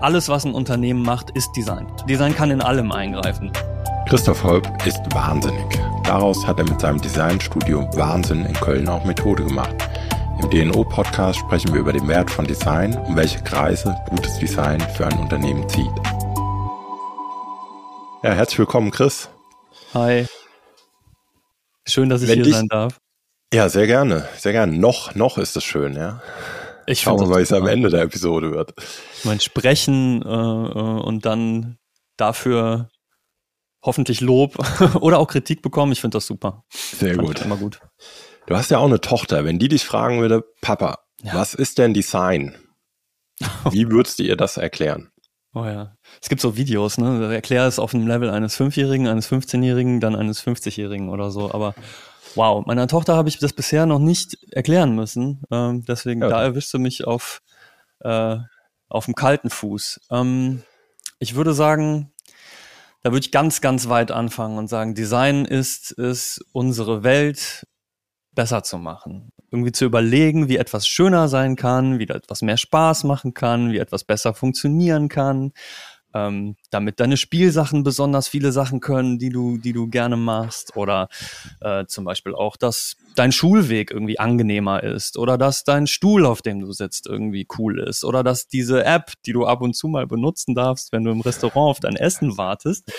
Alles, was ein Unternehmen macht, ist Design. Design kann in allem eingreifen. Christoph Holb ist wahnsinnig. Daraus hat er mit seinem Designstudio Wahnsinn in Köln auch Methode gemacht. Im DNO-Podcast sprechen wir über den Wert von Design und welche Kreise gutes Design für ein Unternehmen zieht. Ja, herzlich willkommen, Chris. Hi. Schön, dass ich Wenn hier dich, sein darf. Ja, sehr gerne, sehr gerne. Noch, noch ist es schön, ja. Ich Schauen wir mal, wie es am Ende der Episode wird. Mein Sprechen äh, äh, und dann dafür hoffentlich Lob oder auch Kritik bekommen. Ich finde das super. Sehr Fand gut. Immer gut. Du hast ja auch eine Tochter. Wenn die dich fragen würde, Papa, ja. was ist denn Design? Wie würdest du ihr das erklären? Oh ja. Es gibt so Videos, ne? Erklär es auf dem Level eines Fünfjährigen, eines 15-Jährigen, dann eines 50-Jährigen oder so. Aber wow, meiner Tochter habe ich das bisher noch nicht erklären müssen. Ähm, deswegen, ja. da erwischst du mich auf, äh, auf dem kalten Fuß. Ähm, ich würde sagen, da würde ich ganz, ganz weit anfangen und sagen, Design ist es, unsere Welt besser zu machen. Irgendwie zu überlegen, wie etwas schöner sein kann, wie etwas mehr Spaß machen kann, wie etwas besser funktionieren kann, ähm, damit deine Spielsachen besonders viele Sachen können, die du, die du gerne machst, oder äh, zum Beispiel auch, dass dein Schulweg irgendwie angenehmer ist, oder dass dein Stuhl, auf dem du sitzt, irgendwie cool ist, oder dass diese App, die du ab und zu mal benutzen darfst, wenn du im Restaurant auf dein Essen wartest,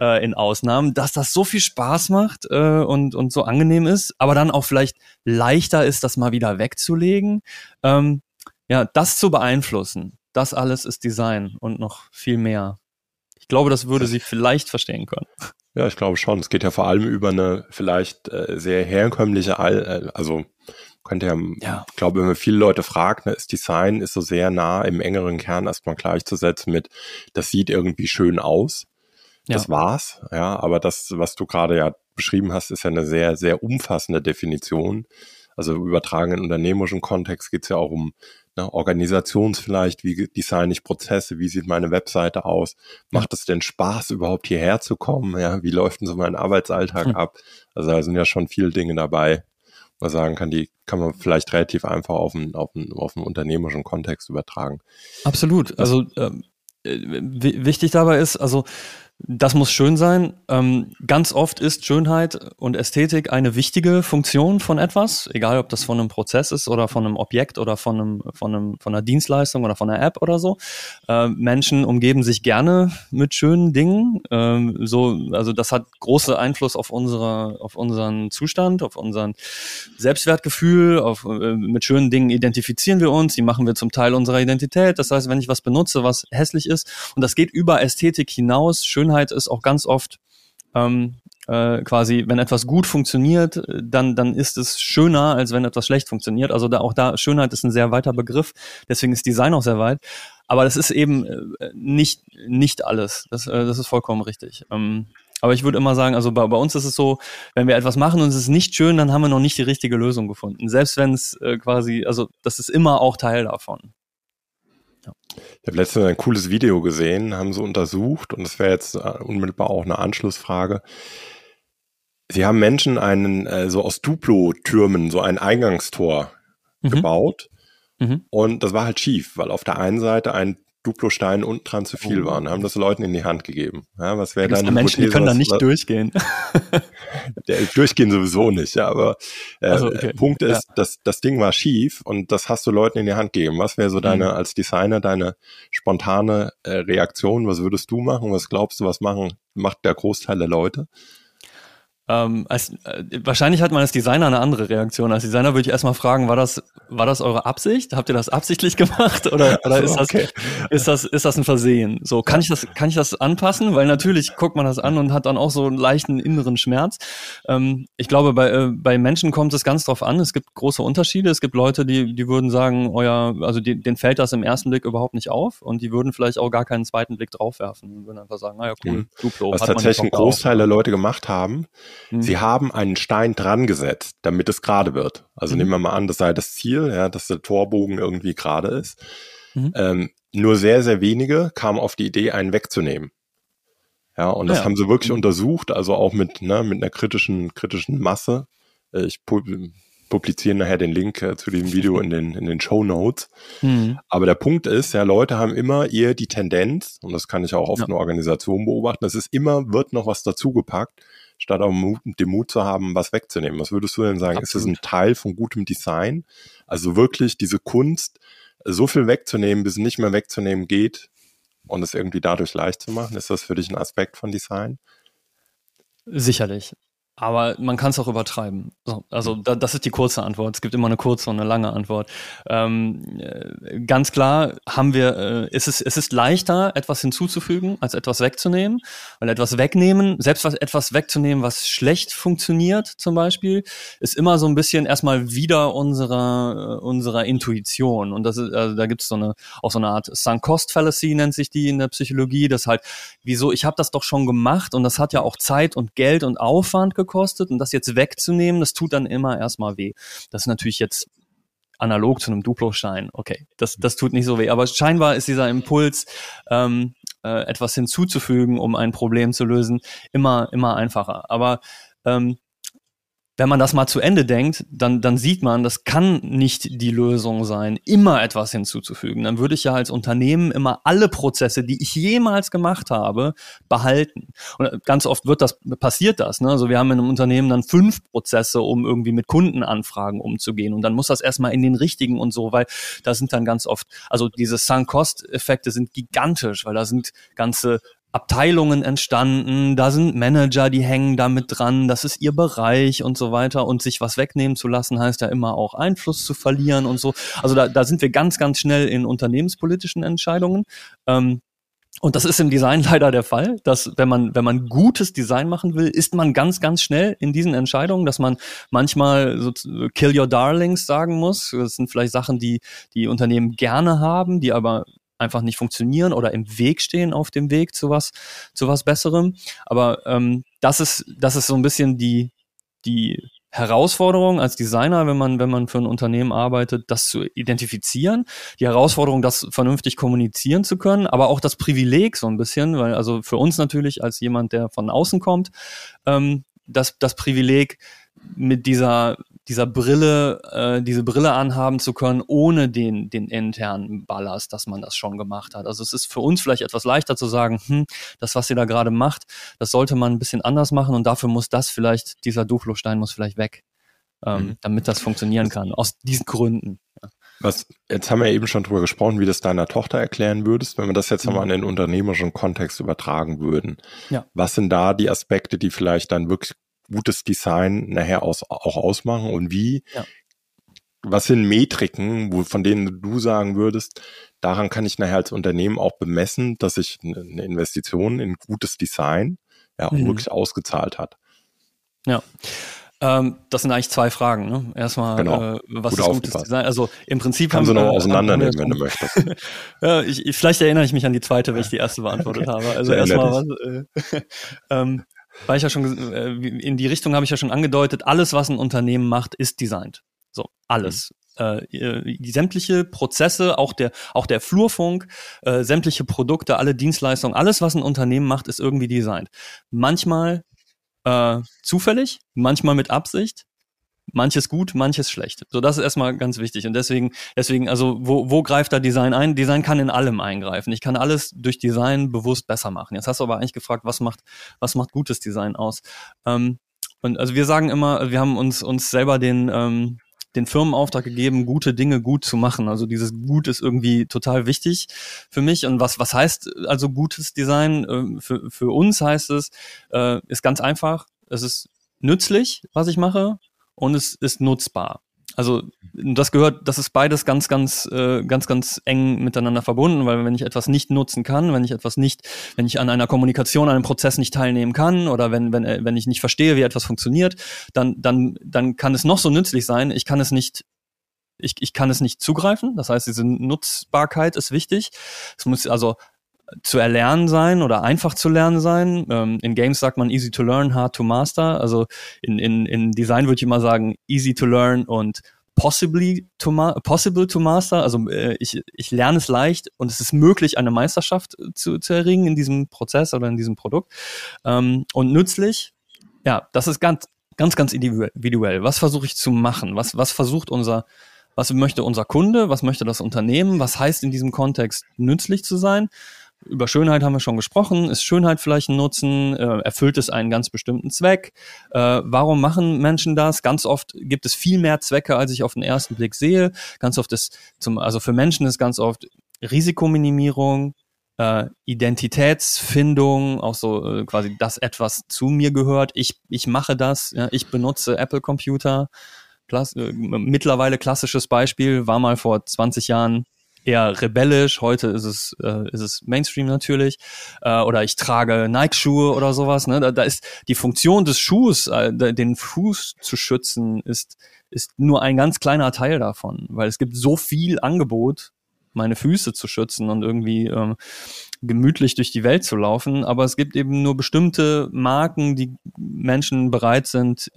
äh, in Ausnahmen, dass das so viel Spaß macht äh, und, und so angenehm ist, aber dann auch vielleicht leichter ist, das mal wieder wegzulegen. Ähm, ja, das zu beeinflussen das alles ist Design und noch viel mehr. Ich glaube, das würde sie vielleicht verstehen können. Ja, ich glaube schon. Es geht ja vor allem über eine vielleicht äh, sehr herkömmliche, äh, also könnte ja, ja, ich glaube, wenn man viele Leute fragt, ne, ist Design ist so sehr nah im engeren Kern erstmal gleichzusetzen mit, das sieht irgendwie schön aus. Das ja. war's, ja, aber das, was du gerade ja beschrieben hast, ist ja eine sehr, sehr umfassende Definition. Also übertragen in unternehmerischen Kontext geht es ja auch um ne, Organisations vielleicht, wie designe ich Prozesse, wie sieht meine Webseite aus, macht es denn Spaß überhaupt hierher zu kommen, ja, wie läuft denn so mein Arbeitsalltag hm. ab? Also da sind ja schon viele Dinge dabei, wo man sagen kann, die kann man vielleicht relativ einfach auf einen, auf einen, auf einen unternehmerischen Kontext übertragen. Absolut. Also ähm, äh, wichtig dabei ist, also das muss schön sein. Ähm, ganz oft ist Schönheit und Ästhetik eine wichtige Funktion von etwas, egal ob das von einem Prozess ist oder von einem Objekt oder von, einem, von, einem, von einer Dienstleistung oder von einer App oder so. Äh, Menschen umgeben sich gerne mit schönen Dingen. Ähm, so, also das hat große Einfluss auf, unsere, auf unseren Zustand, auf unseren Selbstwertgefühl. Auf, äh, mit schönen Dingen identifizieren wir uns, die machen wir zum Teil unserer Identität. Das heißt, wenn ich was benutze, was hässlich ist, und das geht über Ästhetik hinaus, schön Schönheit ist auch ganz oft ähm, äh, quasi, wenn etwas gut funktioniert, dann, dann ist es schöner, als wenn etwas schlecht funktioniert. Also da auch da, Schönheit ist ein sehr weiter Begriff, deswegen ist Design auch sehr weit. Aber das ist eben äh, nicht, nicht alles. Das, äh, das ist vollkommen richtig. Ähm, aber ich würde immer sagen, also bei, bei, uns ist es so, wenn wir etwas machen und es ist nicht schön, dann haben wir noch nicht die richtige Lösung gefunden. Selbst wenn es äh, quasi, also das ist immer auch Teil davon. Ja. Ich habe letztens ein cooles Video gesehen, haben sie untersucht und das wäre jetzt äh, unmittelbar auch eine Anschlussfrage. Sie haben Menschen einen äh, so aus Duplo-Türmen so ein Eingangstor mhm. gebaut mhm. und das war halt schief, weil auf der einen Seite ein Duplo-Stein unten dran zu viel oh. waren, haben das Leuten in die Hand gegeben. Ja, was wäre deine Menschen, Hypothese, die können da nicht was, durchgehen. der, durchgehen sowieso nicht, ja, aber äh, also, okay. Punkt ist, ja. das, das Ding war schief und das hast du Leuten in die Hand gegeben. Was wäre so deine, mhm. als Designer, deine spontane äh, Reaktion? Was würdest du machen? Was glaubst du, was machen, macht der Großteil der Leute? Ähm, als, äh, wahrscheinlich hat man als Designer eine andere Reaktion. Als Designer würde ich erstmal fragen, war das, war das eure Absicht? Habt ihr das absichtlich gemacht oder, oder ist, okay. das, ist, das, ist das ein Versehen? So, kann ich das, kann ich das anpassen? Weil natürlich guckt man das an und hat dann auch so einen leichten inneren Schmerz. Ähm, ich glaube, bei, äh, bei Menschen kommt es ganz drauf an. Es gibt große Unterschiede. Es gibt Leute, die, die würden sagen, euer, also die, denen fällt das im ersten Blick überhaupt nicht auf und die würden vielleicht auch gar keinen zweiten Blick draufwerfen und würden einfach sagen, naja, cool, mhm. Duplo. Was tatsächlich ein Großteil der Leute gemacht haben, Mhm. Sie haben einen Stein dran gesetzt, damit es gerade wird. Also mhm. nehmen wir mal an, das sei das Ziel, ja, dass der Torbogen irgendwie gerade ist. Mhm. Ähm, nur sehr, sehr wenige kamen auf die Idee, einen wegzunehmen. Ja, und das ja. haben sie wirklich mhm. untersucht, also auch mit, ne, mit einer kritischen, kritischen Masse. Äh, ich publizieren nachher den Link äh, zu dem Video in den, in den Show Notes. Mhm. Aber der Punkt ist, ja, Leute haben immer eher die Tendenz, und das kann ich auch oft ja. in Organisationen beobachten, es ist immer, wird noch was dazugepackt, statt auch Mut, den Mut zu haben, was wegzunehmen. Was würdest du denn sagen? Absolut. Ist das ein Teil von gutem Design? Also wirklich diese Kunst, so viel wegzunehmen, bis es nicht mehr wegzunehmen geht und es irgendwie dadurch leicht zu machen? Ist das für dich ein Aspekt von Design? Sicherlich. Aber man kann es auch übertreiben. So, also da, das ist die kurze Antwort. Es gibt immer eine kurze und eine lange Antwort. Ähm, äh, ganz klar haben wir, äh, ist es, ist leichter, etwas hinzuzufügen, als etwas wegzunehmen. Weil etwas wegnehmen, selbst was, etwas wegzunehmen, was schlecht funktioniert, zum Beispiel, ist immer so ein bisschen erstmal wieder unserer, äh, unserer Intuition. Und das ist, also da gibt es so eine, auch so eine Art Sunk Cost Fallacy nennt sich die in der Psychologie. Das halt, wieso, ich habe das doch schon gemacht und das hat ja auch Zeit und Geld und Aufwand gekostet gekostet und das jetzt wegzunehmen, das tut dann immer erstmal weh. Das ist natürlich jetzt analog zu einem Duplo-Schein. Okay, das, das tut nicht so weh. Aber scheinbar ist dieser Impuls, ähm, äh, etwas hinzuzufügen, um ein Problem zu lösen, immer, immer einfacher. Aber ähm, wenn man das mal zu Ende denkt, dann, dann sieht man, das kann nicht die Lösung sein, immer etwas hinzuzufügen. Dann würde ich ja als Unternehmen immer alle Prozesse, die ich jemals gemacht habe, behalten. Und ganz oft wird das, passiert das. Ne? Also wir haben in einem Unternehmen dann fünf Prozesse, um irgendwie mit Kundenanfragen umzugehen. Und dann muss das erstmal in den richtigen und so, weil da sind dann ganz oft, also diese Sunk-Cost-Effekte sind gigantisch, weil da sind ganze Abteilungen entstanden, da sind Manager, die hängen damit dran, das ist ihr Bereich und so weiter. Und sich was wegnehmen zu lassen, heißt ja immer auch Einfluss zu verlieren und so. Also da, da sind wir ganz, ganz schnell in unternehmenspolitischen Entscheidungen. Ähm, und das ist im Design leider der Fall, dass wenn man, wenn man gutes Design machen will, ist man ganz, ganz schnell in diesen Entscheidungen, dass man manchmal so kill your darlings sagen muss. Das sind vielleicht Sachen, die die Unternehmen gerne haben, die aber einfach nicht funktionieren oder im Weg stehen auf dem Weg zu was, zu was Besserem. Aber ähm, das ist, das ist so ein bisschen die, die Herausforderung als Designer, wenn man, wenn man für ein Unternehmen arbeitet, das zu identifizieren, die Herausforderung, das vernünftig kommunizieren zu können, aber auch das Privileg so ein bisschen, weil also für uns natürlich als jemand, der von außen kommt, ähm, das, das Privileg, mit dieser dieser Brille, äh, diese Brille anhaben zu können, ohne den, den internen Ballast, dass man das schon gemacht hat. Also es ist für uns vielleicht etwas leichter zu sagen, hm, das, was ihr da gerade macht, das sollte man ein bisschen anders machen und dafür muss das vielleicht, dieser Duflo-Stein muss vielleicht weg, ähm, mhm. damit das funktionieren kann, aus diesen Gründen. Ja. Was, jetzt haben wir eben schon drüber gesprochen, wie das deiner Tochter erklären würdest, wenn wir das jetzt mhm. mal in den unternehmerischen Kontext übertragen würden. Ja. Was sind da die Aspekte, die vielleicht dann wirklich gutes Design nachher aus, auch ausmachen und wie? Ja. Was sind Metriken, wo, von denen du sagen würdest, daran kann ich nachher als Unternehmen auch bemessen, dass sich eine Investition in gutes Design ja auch mhm. wirklich ausgezahlt hat? Ja. Ähm, das sind eigentlich zwei Fragen. Ne? Erstmal, genau. äh, was Gut ist gutes Design? Also im Prinzip Kannst haben du noch auseinandernehmen, wenn du möchtest. ja, ich, ich, vielleicht erinnere ich mich an die zweite, wenn ich die erste beantwortet okay. habe. Also erstmal was. Äh, ähm, weil ich ja schon äh, in die Richtung habe ich ja schon angedeutet, alles, was ein Unternehmen macht, ist designt. So, alles. Mhm. Äh, die sämtliche Prozesse, auch der, auch der Flurfunk, äh, sämtliche Produkte, alle Dienstleistungen, alles, was ein Unternehmen macht, ist irgendwie designt. Manchmal äh, zufällig, manchmal mit Absicht, manches gut, manches schlecht. So, das ist erstmal ganz wichtig. Und deswegen, deswegen, also, wo, wo greift da Design ein? Design kann in allem eingreifen. Ich kann alles durch Design bewusst besser machen. Jetzt hast du aber eigentlich gefragt, was macht, was macht gutes Design aus? Ähm, und also wir sagen immer, wir haben uns, uns selber den, ähm, den Firmenauftrag gegeben, gute Dinge gut zu machen. Also dieses Gut ist irgendwie total wichtig für mich. Und was, was heißt also gutes Design? Äh, für, für uns heißt es, äh, ist ganz einfach. Es ist nützlich, was ich mache und es ist nutzbar. Also das gehört, das ist beides ganz, ganz, äh, ganz, ganz eng miteinander verbunden, weil wenn ich etwas nicht nutzen kann, wenn ich etwas nicht, wenn ich an einer Kommunikation, an einem Prozess nicht teilnehmen kann oder wenn, wenn, äh, wenn ich nicht verstehe, wie etwas funktioniert, dann, dann, dann kann es noch so nützlich sein. Ich kann es nicht ich, ich kann es nicht zugreifen. Das heißt, diese Nutzbarkeit ist wichtig. Es muss also zu erlernen sein oder einfach zu lernen sein. Ähm, in Games sagt man easy to learn, hard to master. Also in, in, in Design würde ich immer sagen easy to learn und possibly to possible to master. Also äh, ich, ich lerne es leicht und es ist möglich, eine Meisterschaft zu, zu erringen in diesem Prozess oder in diesem Produkt. Ähm, und nützlich, ja, das ist ganz, ganz, ganz individuell. Was versuche ich zu machen? Was, was versucht unser, was möchte unser Kunde? Was möchte das Unternehmen? Was heißt in diesem Kontext nützlich zu sein? Über Schönheit haben wir schon gesprochen. Ist Schönheit vielleicht ein Nutzen? Äh, erfüllt es einen ganz bestimmten Zweck? Äh, warum machen Menschen das? Ganz oft gibt es viel mehr Zwecke, als ich auf den ersten Blick sehe. Ganz oft ist zum, also für Menschen ist ganz oft Risikominimierung, äh, Identitätsfindung, auch so äh, quasi, dass etwas zu mir gehört. Ich, ich mache das, ja, ich benutze Apple Computer. Klass äh, mittlerweile klassisches Beispiel, war mal vor 20 Jahren eher rebellisch, heute ist es, äh, ist es Mainstream natürlich. Äh, oder ich trage Nike-Schuhe oder sowas. Ne? Da, da ist die Funktion des Schuhs, äh, den Fuß zu schützen, ist, ist nur ein ganz kleiner Teil davon, weil es gibt so viel Angebot meine Füße zu schützen und irgendwie ähm, gemütlich durch die Welt zu laufen. Aber es gibt eben nur bestimmte Marken, die Menschen bereit sind,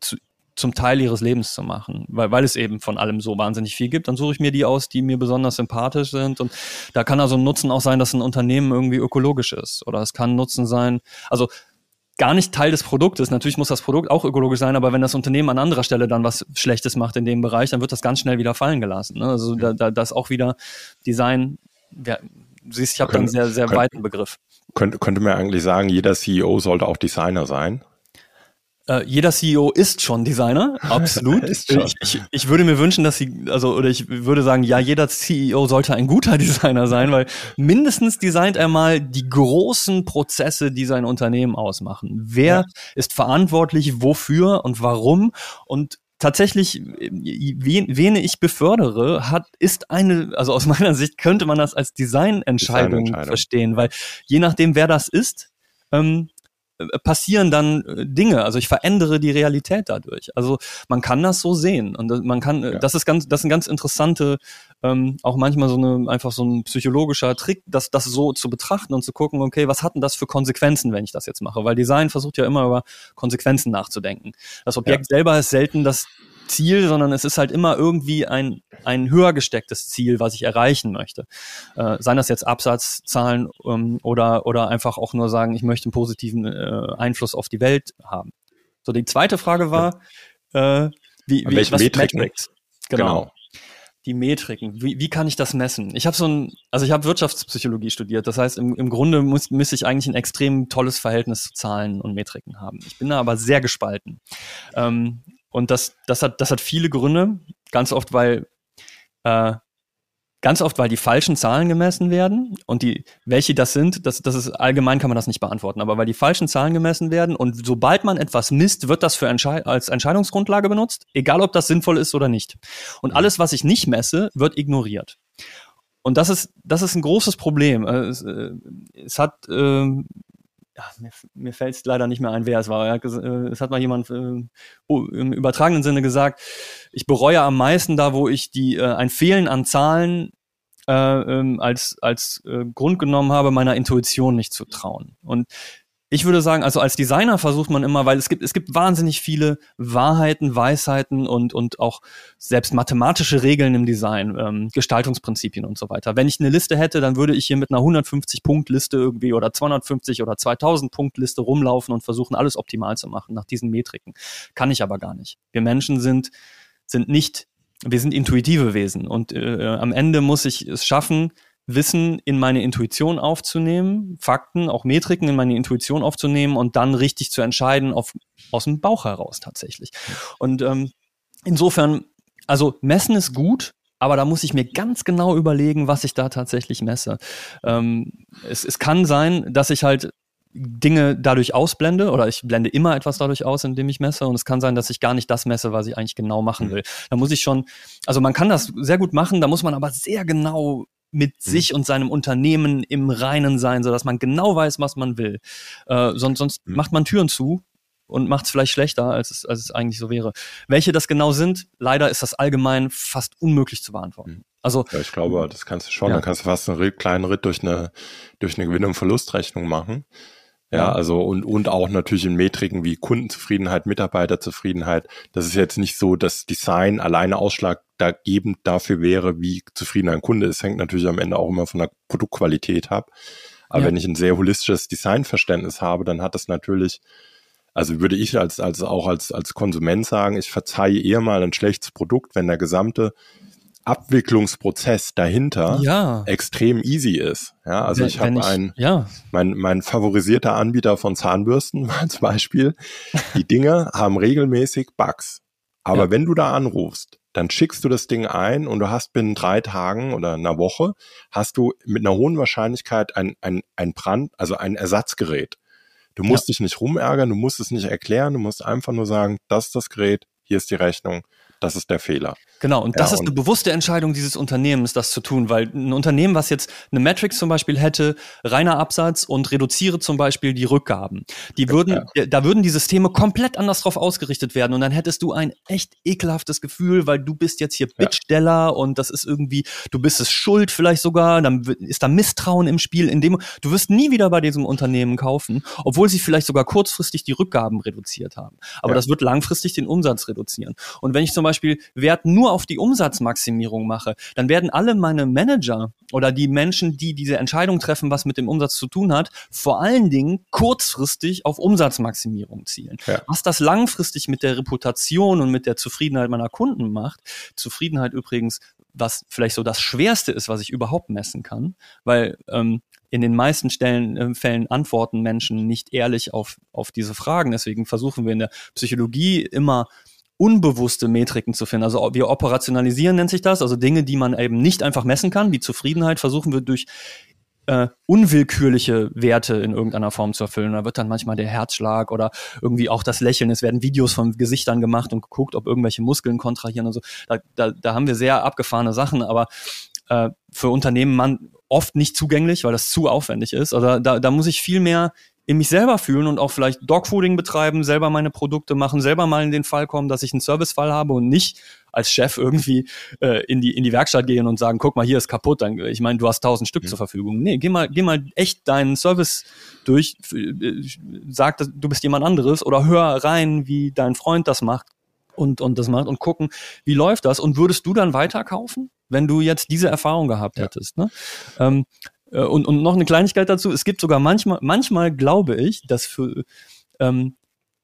zu, zum Teil ihres Lebens zu machen, weil, weil es eben von allem so wahnsinnig viel gibt. Dann suche ich mir die aus, die mir besonders sympathisch sind. Und da kann also ein Nutzen auch sein, dass ein Unternehmen irgendwie ökologisch ist. Oder es kann ein Nutzen sein, also gar nicht Teil des Produktes. Natürlich muss das Produkt auch ökologisch sein, aber wenn das Unternehmen an anderer Stelle dann was Schlechtes macht in dem Bereich, dann wird das ganz schnell wieder fallen gelassen. Ne? Also da, da, das auch wieder Design, ja, siehst, ich habe da einen sehr, sehr weiten Begriff. Könnte, könnte man eigentlich sagen, jeder CEO sollte auch Designer sein? Äh, jeder CEO ist schon Designer, absolut. schon. Ich, ich, ich, würde mir wünschen, dass sie, also, oder ich würde sagen, ja, jeder CEO sollte ein guter Designer sein, weil mindestens designt er mal die großen Prozesse, die sein Unternehmen ausmachen. Wer ja. ist verantwortlich, wofür und warum? Und tatsächlich, wen, wen ich befördere, hat, ist eine, also aus meiner Sicht könnte man das als Designentscheidung, Designentscheidung. verstehen, weil je nachdem, wer das ist, ähm, äh, passieren dann äh, Dinge. Also ich verändere die Realität dadurch. Also man kann das so sehen und man kann, äh, ja. das ist ganz, das ist ein ganz interessante, ähm, auch manchmal so eine einfach so ein psychologischer Trick, das, das so zu betrachten und zu gucken, okay, was hat denn das für Konsequenzen, wenn ich das jetzt mache? Weil Design versucht ja immer über Konsequenzen nachzudenken. Das Objekt ja. selber ist selten das Ziel, sondern es ist halt immer irgendwie ein, ein höher gestecktes Ziel, was ich erreichen möchte. Äh, seien das jetzt Absatzzahlen ähm, oder, oder einfach auch nur sagen, ich möchte einen positiven äh, Einfluss auf die Welt haben. So, die zweite Frage war, äh, wie, wie was Metriken? Metrics? Genau. genau. Die Metriken. Wie, wie kann ich das messen? Ich habe so ein, also ich habe Wirtschaftspsychologie studiert. Das heißt, im, im Grunde muss, müsste ich eigentlich ein extrem tolles Verhältnis zu Zahlen und Metriken haben. Ich bin da aber sehr gespalten. Ähm, und das, das, hat, das hat viele Gründe. Ganz oft, weil äh, ganz oft, weil die falschen Zahlen gemessen werden und die, welche das sind, das, das ist allgemein kann man das nicht beantworten, aber weil die falschen Zahlen gemessen werden und sobald man etwas misst, wird das für Entschei als Entscheidungsgrundlage benutzt, egal ob das sinnvoll ist oder nicht. Und alles, was ich nicht messe, wird ignoriert. Und das ist, das ist ein großes Problem. Äh, es, äh, es hat äh, ja, mir, mir fällt es leider nicht mehr ein, wer es war. Hat, äh, es hat mal jemand äh, oh, im übertragenen Sinne gesagt, ich bereue am meisten da, wo ich die äh, ein Fehlen an Zahlen äh, ähm, als als äh, Grund genommen habe, meiner Intuition nicht zu trauen. Und ich würde sagen, also als Designer versucht man immer, weil es gibt, es gibt wahnsinnig viele Wahrheiten, Weisheiten und, und auch selbst mathematische Regeln im Design, ähm, Gestaltungsprinzipien und so weiter. Wenn ich eine Liste hätte, dann würde ich hier mit einer 150-Punkt-Liste irgendwie oder 250 oder 2000-Punkt-Liste rumlaufen und versuchen, alles optimal zu machen nach diesen Metriken. Kann ich aber gar nicht. Wir Menschen sind, sind nicht, wir sind intuitive Wesen und äh, am Ende muss ich es schaffen, Wissen in meine Intuition aufzunehmen, Fakten, auch Metriken in meine Intuition aufzunehmen und dann richtig zu entscheiden auf, aus dem Bauch heraus tatsächlich. Und ähm, insofern, also messen ist gut, aber da muss ich mir ganz genau überlegen, was ich da tatsächlich messe. Ähm, es, es kann sein, dass ich halt Dinge dadurch ausblende oder ich blende immer etwas dadurch aus, indem ich messe und es kann sein, dass ich gar nicht das messe, was ich eigentlich genau machen mhm. will. Da muss ich schon, also man kann das sehr gut machen, da muss man aber sehr genau mit mhm. sich und seinem Unternehmen im Reinen sein, sodass man genau weiß, was man will. Äh, sonst sonst mhm. macht man Türen zu und macht es vielleicht schlechter, als es, als es eigentlich so wäre. Welche das genau sind, leider ist das allgemein fast unmöglich zu beantworten. Mhm. Also, ja, ich glaube, das kannst du schon. Ja. Dann kannst du fast einen kleinen Ritt durch eine, durch eine Gewinn- und Verlustrechnung machen. Ja, also und, und auch natürlich in Metriken wie Kundenzufriedenheit, Mitarbeiterzufriedenheit. Das ist jetzt nicht so, dass Design alleine ausschlaggebend dafür wäre, wie zufrieden ein Kunde ist. Hängt natürlich am Ende auch immer von der Produktqualität ab. Aber ja. wenn ich ein sehr holistisches Designverständnis habe, dann hat das natürlich Also würde ich als, als auch als, als Konsument sagen, ich verzeihe eher mal ein schlechtes Produkt, wenn der gesamte Abwicklungsprozess dahinter ja. extrem easy ist. Ja, also ich habe ein, ja. mein, mein favorisierter Anbieter von Zahnbürsten als Beispiel. Die Dinge haben regelmäßig Bugs. Aber ja. wenn du da anrufst, dann schickst du das Ding ein und du hast binnen drei Tagen oder einer Woche hast du mit einer hohen Wahrscheinlichkeit ein, ein, ein Brand, also ein Ersatzgerät. Du musst ja. dich nicht rumärgern, du musst es nicht erklären, du musst einfach nur sagen, das ist das Gerät, hier ist die Rechnung, das ist der Fehler. Genau, und das ja, ist eine bewusste Entscheidung dieses Unternehmens, das zu tun, weil ein Unternehmen, was jetzt eine Matrix zum Beispiel hätte, reiner Absatz und reduziere zum Beispiel die Rückgaben, die würden, ja. da würden die Systeme komplett anders drauf ausgerichtet werden und dann hättest du ein echt ekelhaftes Gefühl, weil du bist jetzt hier Bittsteller ja. und das ist irgendwie, du bist es schuld vielleicht sogar, dann ist da Misstrauen im Spiel, in dem du wirst nie wieder bei diesem Unternehmen kaufen, obwohl sie vielleicht sogar kurzfristig die Rückgaben reduziert haben. Aber das wird langfristig den Umsatz reduzieren. Und wenn ich zum Beispiel Wert nur auf die Umsatzmaximierung mache, dann werden alle meine Manager oder die Menschen, die diese Entscheidung treffen, was mit dem Umsatz zu tun hat, vor allen Dingen kurzfristig auf Umsatzmaximierung zielen. Ja. Was das langfristig mit der Reputation und mit der Zufriedenheit meiner Kunden macht, Zufriedenheit übrigens, was vielleicht so das Schwerste ist, was ich überhaupt messen kann, weil ähm, in den meisten Stellen, äh, Fällen antworten Menschen nicht ehrlich auf, auf diese Fragen. Deswegen versuchen wir in der Psychologie immer unbewusste Metriken zu finden. Also wir operationalisieren nennt sich das, also Dinge, die man eben nicht einfach messen kann, wie Zufriedenheit, versuchen wir durch äh, unwillkürliche Werte in irgendeiner Form zu erfüllen. Da wird dann manchmal der Herzschlag oder irgendwie auch das Lächeln. Es werden Videos von Gesichtern gemacht und geguckt, ob irgendwelche Muskeln kontrahieren und so. Da, da, da haben wir sehr abgefahrene Sachen, aber äh, für Unternehmen man oft nicht zugänglich, weil das zu aufwendig ist. Also da, da muss ich viel mehr in mich selber fühlen und auch vielleicht Dogfooding betreiben, selber meine Produkte machen, selber mal in den Fall kommen, dass ich einen Servicefall habe und nicht als Chef irgendwie äh, in die in die Werkstatt gehen und sagen, guck mal, hier ist kaputt. Dann, ich meine, du hast tausend Stück mhm. zur Verfügung. Nee, geh mal, geh mal echt deinen Service durch, äh, sag, du bist jemand anderes oder hör rein, wie dein Freund das macht und und das macht und gucken, wie läuft das und würdest du dann weiterkaufen? wenn du jetzt diese Erfahrung gehabt hättest. Ja. Ne? Ähm, äh, und, und noch eine Kleinigkeit dazu, es gibt sogar manchmal, manchmal glaube ich, dass für, ähm,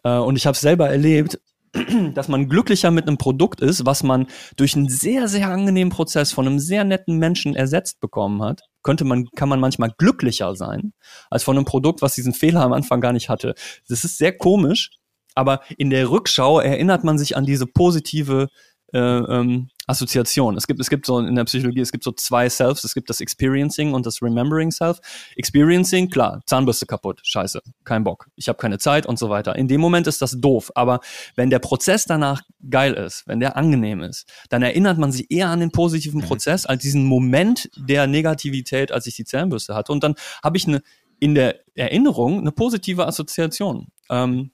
äh, und ich habe es selber erlebt, dass man glücklicher mit einem Produkt ist, was man durch einen sehr, sehr angenehmen Prozess von einem sehr netten Menschen ersetzt bekommen hat, könnte man, kann man manchmal glücklicher sein, als von einem Produkt, was diesen Fehler am Anfang gar nicht hatte. Das ist sehr komisch, aber in der Rückschau erinnert man sich an diese positive äh, ähm, Assoziation. Es gibt, es gibt so in der Psychologie, es gibt so zwei Selves. Es gibt das Experiencing und das Remembering Self. Experiencing, klar, Zahnbürste kaputt, scheiße, kein Bock, ich habe keine Zeit und so weiter. In dem Moment ist das doof, aber wenn der Prozess danach geil ist, wenn der angenehm ist, dann erinnert man sich eher an den positiven mhm. Prozess als diesen Moment der Negativität, als ich die Zahnbürste hatte. Und dann habe ich eine in der Erinnerung eine positive Assoziation. Ähm,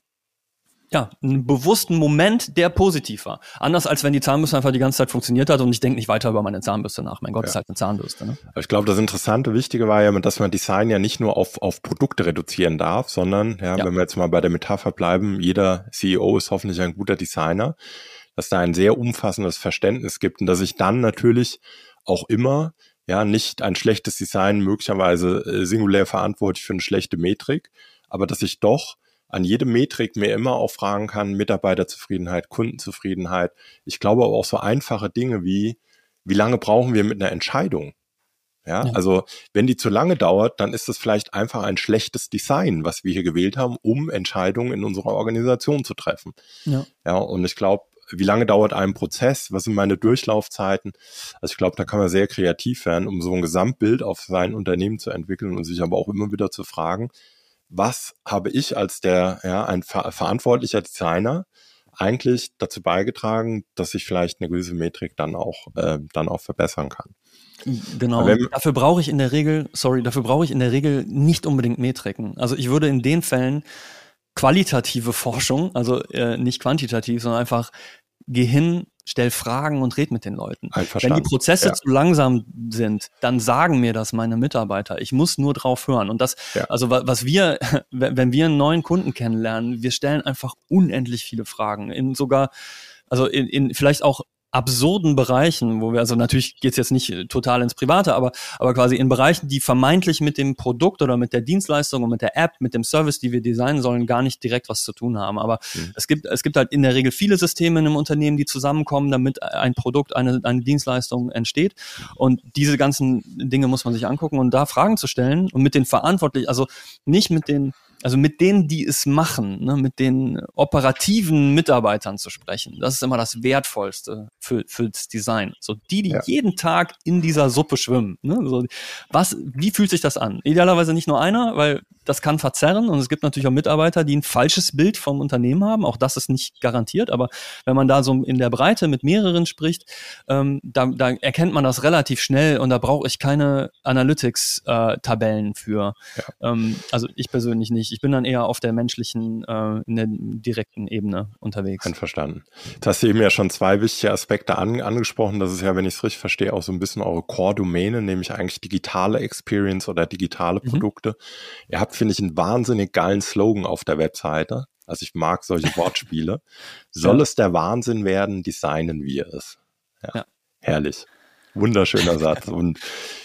ja, einen bewussten Moment, der positiv war. Anders als wenn die Zahnbürste einfach die ganze Zeit funktioniert hat und ich denke nicht weiter über meine Zahnbürste nach. Mein Gott, ja. ist halt eine Zahnbürste. Ne? Aber ich glaube, das Interessante, Wichtige war ja, dass man Design ja nicht nur auf, auf Produkte reduzieren darf, sondern, ja, ja, wenn wir jetzt mal bei der Metapher bleiben, jeder CEO ist hoffentlich ein guter Designer, dass da ein sehr umfassendes Verständnis gibt und dass ich dann natürlich auch immer ja nicht ein schlechtes Design möglicherweise äh, singulär verantwortlich für eine schlechte Metrik, aber dass ich doch an jede Metrik mir immer auch fragen kann, Mitarbeiterzufriedenheit, Kundenzufriedenheit. Ich glaube aber auch so einfache Dinge wie, wie lange brauchen wir mit einer Entscheidung? Ja, ja, also wenn die zu lange dauert, dann ist das vielleicht einfach ein schlechtes Design, was wir hier gewählt haben, um Entscheidungen in unserer Organisation zu treffen. Ja, ja und ich glaube, wie lange dauert ein Prozess? Was sind meine Durchlaufzeiten? Also ich glaube, da kann man sehr kreativ werden, um so ein Gesamtbild auf sein Unternehmen zu entwickeln und sich aber auch immer wieder zu fragen, was habe ich als der, ja, ein ver verantwortlicher Designer eigentlich dazu beigetragen, dass ich vielleicht eine gewisse Metrik dann auch, äh, dann auch verbessern kann. Genau. Wenn, dafür brauche ich in der Regel, sorry, dafür brauche ich in der Regel nicht unbedingt Metriken. Also ich würde in den Fällen qualitative Forschung, also äh, nicht quantitativ, sondern einfach geh hin, stell Fragen und red mit den Leuten. Wenn die Prozesse ja. zu langsam sind, dann sagen mir das meine Mitarbeiter. Ich muss nur drauf hören. Und das, ja. also was wir, wenn wir einen neuen Kunden kennenlernen, wir stellen einfach unendlich viele Fragen. In sogar, also in, in vielleicht auch absurden Bereichen, wo wir, also natürlich geht's jetzt nicht äh, total ins Private, aber, aber quasi in Bereichen, die vermeintlich mit dem Produkt oder mit der Dienstleistung und mit der App, mit dem Service, die wir designen sollen, gar nicht direkt was zu tun haben. Aber mhm. es gibt, es gibt halt in der Regel viele Systeme in einem Unternehmen, die zusammenkommen, damit ein Produkt, eine, eine Dienstleistung entsteht. Und diese ganzen Dinge muss man sich angucken und da Fragen zu stellen und mit den Verantwortlichen, also nicht mit den also mit denen, die es machen, ne, mit den operativen Mitarbeitern zu sprechen, das ist immer das Wertvollste für, fürs Design. So die, die ja. jeden Tag in dieser Suppe schwimmen. Ne? So, was, wie fühlt sich das an? Idealerweise nicht nur einer, weil das kann verzerren und es gibt natürlich auch Mitarbeiter, die ein falsches Bild vom Unternehmen haben. Auch das ist nicht garantiert, aber wenn man da so in der Breite mit mehreren spricht, ähm, da, da erkennt man das relativ schnell und da brauche ich keine Analytics-Tabellen äh, für. Ja. Ähm, also ich persönlich nicht nicht. Ich bin dann eher auf der menschlichen, äh, in der direkten Ebene unterwegs. Einverstanden. Jetzt hast du eben ja schon zwei wichtige Aspekte an, angesprochen. Das ist ja, wenn ich es richtig verstehe, auch so ein bisschen eure Core-Domäne, nämlich eigentlich digitale Experience oder digitale mhm. Produkte. Mhm. Ihr habt, finde ich, einen wahnsinnig geilen Slogan auf der Webseite. Also ich mag solche Wortspiele. Soll ja. es der Wahnsinn werden, designen wir es. Ja. ja. Herrlich. Wunderschöner Satz. Und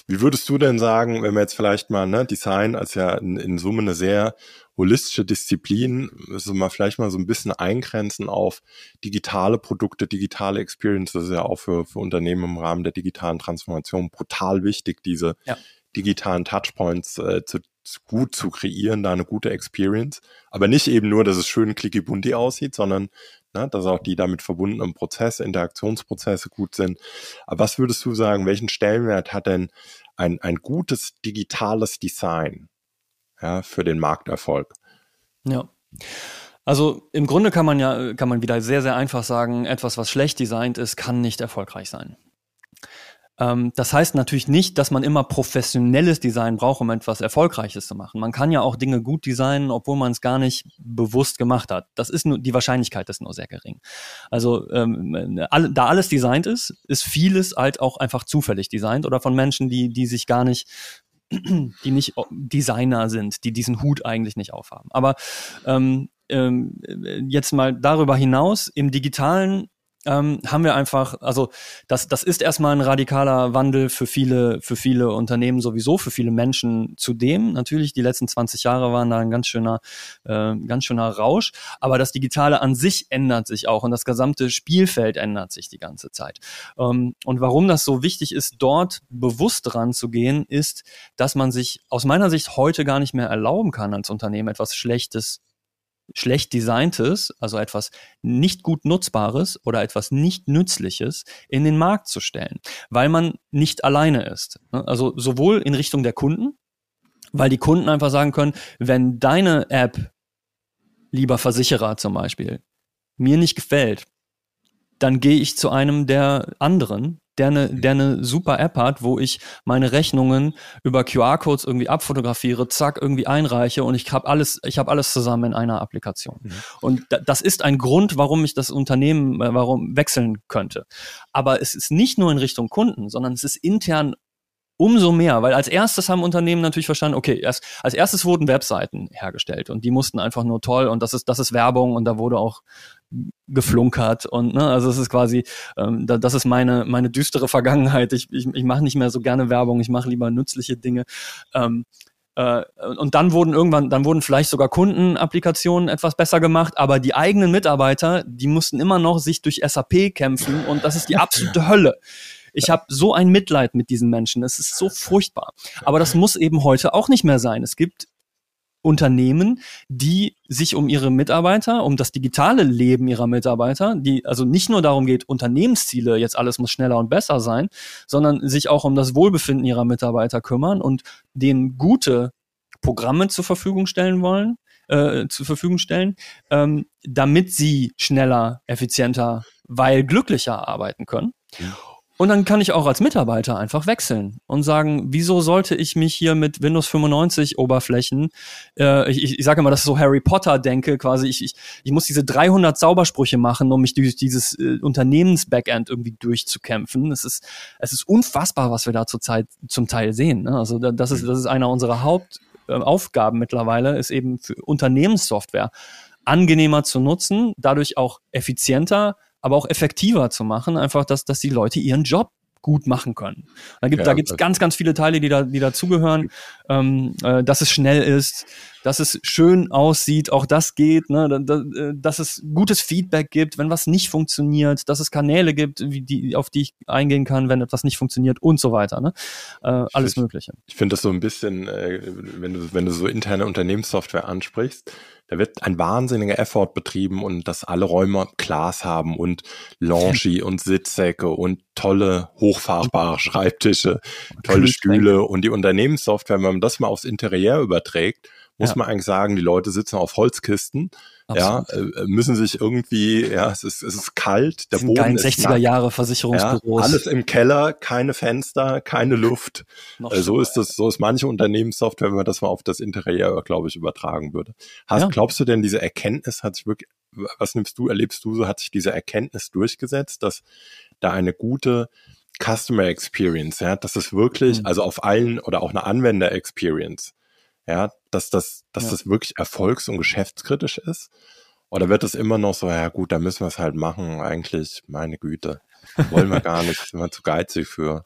wie würdest du denn sagen, wenn wir jetzt vielleicht mal ne, Design als ja in, in Summe eine sehr holistische Disziplin, also mal vielleicht mal so ein bisschen eingrenzen auf digitale Produkte, digitale Experience, das ist ja auch für, für Unternehmen im Rahmen der digitalen Transformation brutal wichtig, diese ja. digitalen Touchpoints äh, zu, gut zu kreieren, da eine gute Experience. Aber nicht eben nur, dass es schön clicky bunti aussieht, sondern ne, dass auch die damit verbundenen Prozesse, Interaktionsprozesse gut sind. Aber was würdest du sagen, welchen Stellenwert hat denn ein, ein gutes digitales Design ja, für den Markterfolg? Ja. Also im Grunde kann man ja, kann man wieder sehr, sehr einfach sagen, etwas, was schlecht designt ist, kann nicht erfolgreich sein. Ähm, das heißt natürlich nicht, dass man immer professionelles Design braucht, um etwas Erfolgreiches zu machen. Man kann ja auch Dinge gut designen, obwohl man es gar nicht bewusst gemacht hat. Das ist nur, die Wahrscheinlichkeit ist nur sehr gering. Also ähm, all, da alles designt ist, ist vieles halt auch einfach zufällig designt oder von Menschen, die, die sich gar nicht die nicht Designer sind, die diesen Hut eigentlich nicht aufhaben. Aber ähm, ähm, jetzt mal darüber hinaus, im digitalen ähm, haben wir einfach, also das, das ist erstmal ein radikaler Wandel für viele, für viele Unternehmen sowieso, für viele Menschen zudem. Natürlich, die letzten 20 Jahre waren da ein ganz schöner, äh, ganz schöner Rausch, aber das Digitale an sich ändert sich auch und das gesamte Spielfeld ändert sich die ganze Zeit. Ähm, und warum das so wichtig ist, dort bewusst dran zu gehen, ist, dass man sich aus meiner Sicht heute gar nicht mehr erlauben kann, als Unternehmen etwas Schlechtes schlecht designtes, also etwas nicht gut nutzbares oder etwas nicht nützliches in den Markt zu stellen, weil man nicht alleine ist. Ne? Also sowohl in Richtung der Kunden, weil die Kunden einfach sagen können, wenn deine App, lieber Versicherer zum Beispiel, mir nicht gefällt, dann gehe ich zu einem der anderen, der eine, der eine super App hat, wo ich meine Rechnungen über QR-Codes irgendwie abfotografiere, zack, irgendwie einreiche und ich habe alles, ich habe alles zusammen in einer Applikation. Mhm. Und das ist ein Grund, warum ich das Unternehmen, äh, warum wechseln könnte. Aber es ist nicht nur in Richtung Kunden, sondern es ist intern Umso mehr, weil als erstes haben Unternehmen natürlich verstanden, okay, erst, als erstes wurden Webseiten hergestellt und die mussten einfach nur toll und das ist, das ist Werbung und da wurde auch geflunkert und ne, also es ist quasi, ähm, da, das ist meine, meine düstere Vergangenheit. Ich, ich, ich mache nicht mehr so gerne Werbung, ich mache lieber nützliche Dinge. Ähm, äh, und dann wurden irgendwann, dann wurden vielleicht sogar Kundenapplikationen etwas besser gemacht, aber die eigenen Mitarbeiter, die mussten immer noch sich durch SAP kämpfen und das ist die absolute Hölle. Ich habe so ein Mitleid mit diesen Menschen. Es ist so furchtbar. Aber das muss eben heute auch nicht mehr sein. Es gibt Unternehmen, die sich um ihre Mitarbeiter, um das digitale Leben ihrer Mitarbeiter, die also nicht nur darum geht, Unternehmensziele, jetzt alles muss schneller und besser sein, sondern sich auch um das Wohlbefinden ihrer Mitarbeiter kümmern und denen gute Programme zur Verfügung stellen wollen, äh, zur Verfügung stellen, ähm, damit sie schneller, effizienter, weil glücklicher arbeiten können. Ja. Und dann kann ich auch als Mitarbeiter einfach wechseln und sagen, wieso sollte ich mich hier mit Windows 95 Oberflächen, äh, ich, ich sage immer, dass ich so Harry Potter denke, quasi, ich, ich, ich muss diese 300 Zaubersprüche machen, um mich durch dieses äh, Unternehmens-Backend irgendwie durchzukämpfen. Es ist, es ist unfassbar, was wir da zurzeit zum Teil sehen. Ne? Also das ist, das ist einer unserer Hauptaufgaben mittlerweile, ist eben für Unternehmenssoftware angenehmer zu nutzen, dadurch auch effizienter, aber auch effektiver zu machen, einfach, dass, dass die Leute ihren Job gut machen können. Da gibt ja, da gibt's ganz ganz viele Teile, die da die dazugehören, ähm, äh, dass es schnell ist, dass es schön aussieht, auch das geht, ne, äh, dass es gutes Feedback gibt, wenn was nicht funktioniert, dass es Kanäle gibt, die auf die ich eingehen kann, wenn etwas nicht funktioniert und so weiter, ne, äh, alles ich, Mögliche. Ich finde das so ein bisschen, äh, wenn du wenn du so interne Unternehmenssoftware ansprichst da wird ein wahnsinniger Effort betrieben und dass alle Räume Glas haben und Loungy und Sitzsäcke und tolle, hochfahrbare Schreibtische, tolle Stühle und die Unternehmenssoftware, wenn man das mal aufs Interieur überträgt, muss ja. man eigentlich sagen, die Leute sitzen auf Holzkisten, Absolut. ja, äh, müssen sich irgendwie, ja, es ist, es ist kalt, der Boden ist 60er Jahre Versicherungsbüros. Ja, alles im Keller, keine Fenster, keine Luft. äh, so ist das, so ist manche Unternehmenssoftware, wenn man das mal auf das Interieur, glaube ich, übertragen würde. Hast, ja. glaubst du denn, diese Erkenntnis hat sich wirklich, was nimmst du, erlebst du so, hat sich diese Erkenntnis durchgesetzt, dass da eine gute Customer Experience, ja, dass es wirklich, mhm. also auf allen oder auch eine Anwender Experience, ja, dass das, dass ja. das wirklich erfolgs- und geschäftskritisch ist? Oder wird es immer noch so, ja gut, da müssen wir es halt machen, eigentlich, meine Güte, wollen wir gar nicht, sind wir zu geizig für.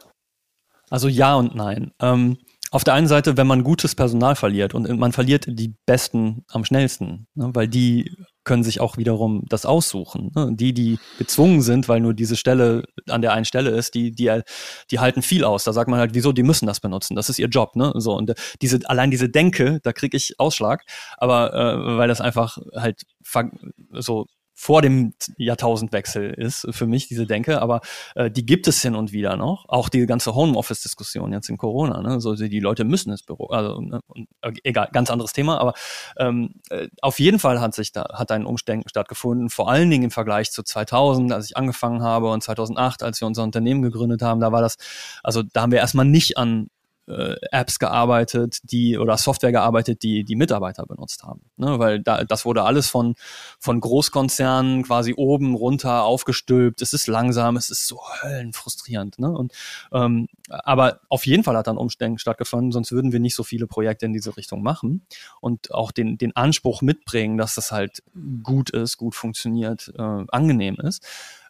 Also ja und nein. Ähm, auf der einen Seite, wenn man gutes Personal verliert und man verliert die Besten am schnellsten, ne, weil die können sich auch wiederum das aussuchen. Ne? Die, die gezwungen sind, weil nur diese Stelle an der einen Stelle ist, die, die, die halten viel aus. Da sagt man halt, wieso, die müssen das benutzen. Das ist ihr Job, ne? So, und diese, allein diese Denke, da kriege ich Ausschlag, aber äh, weil das einfach halt so vor dem Jahrtausendwechsel ist für mich, diese Denke, aber äh, die gibt es hin und wieder noch. Auch die ganze Homeoffice-Diskussion jetzt in Corona, ne? So, die Leute müssen ins Büro, also ne? äh, egal, ganz anderes Thema, aber ähm, äh, auf jeden Fall hat sich da, hat ein Umdenken stattgefunden, vor allen Dingen im Vergleich zu 2000, als ich angefangen habe und 2008, als wir unser Unternehmen gegründet haben, da war das, also da haben wir erstmal nicht an äh, Apps gearbeitet, die oder Software gearbeitet, die die Mitarbeiter benutzt haben. Ne? Weil da, das wurde alles von, von Großkonzernen quasi oben runter aufgestülpt. Es ist langsam, es ist so höllenfrustrierend. Ne? Und, ähm, aber auf jeden Fall hat dann Umdenken stattgefunden, sonst würden wir nicht so viele Projekte in diese Richtung machen und auch den, den Anspruch mitbringen, dass das halt gut ist, gut funktioniert, äh, angenehm ist.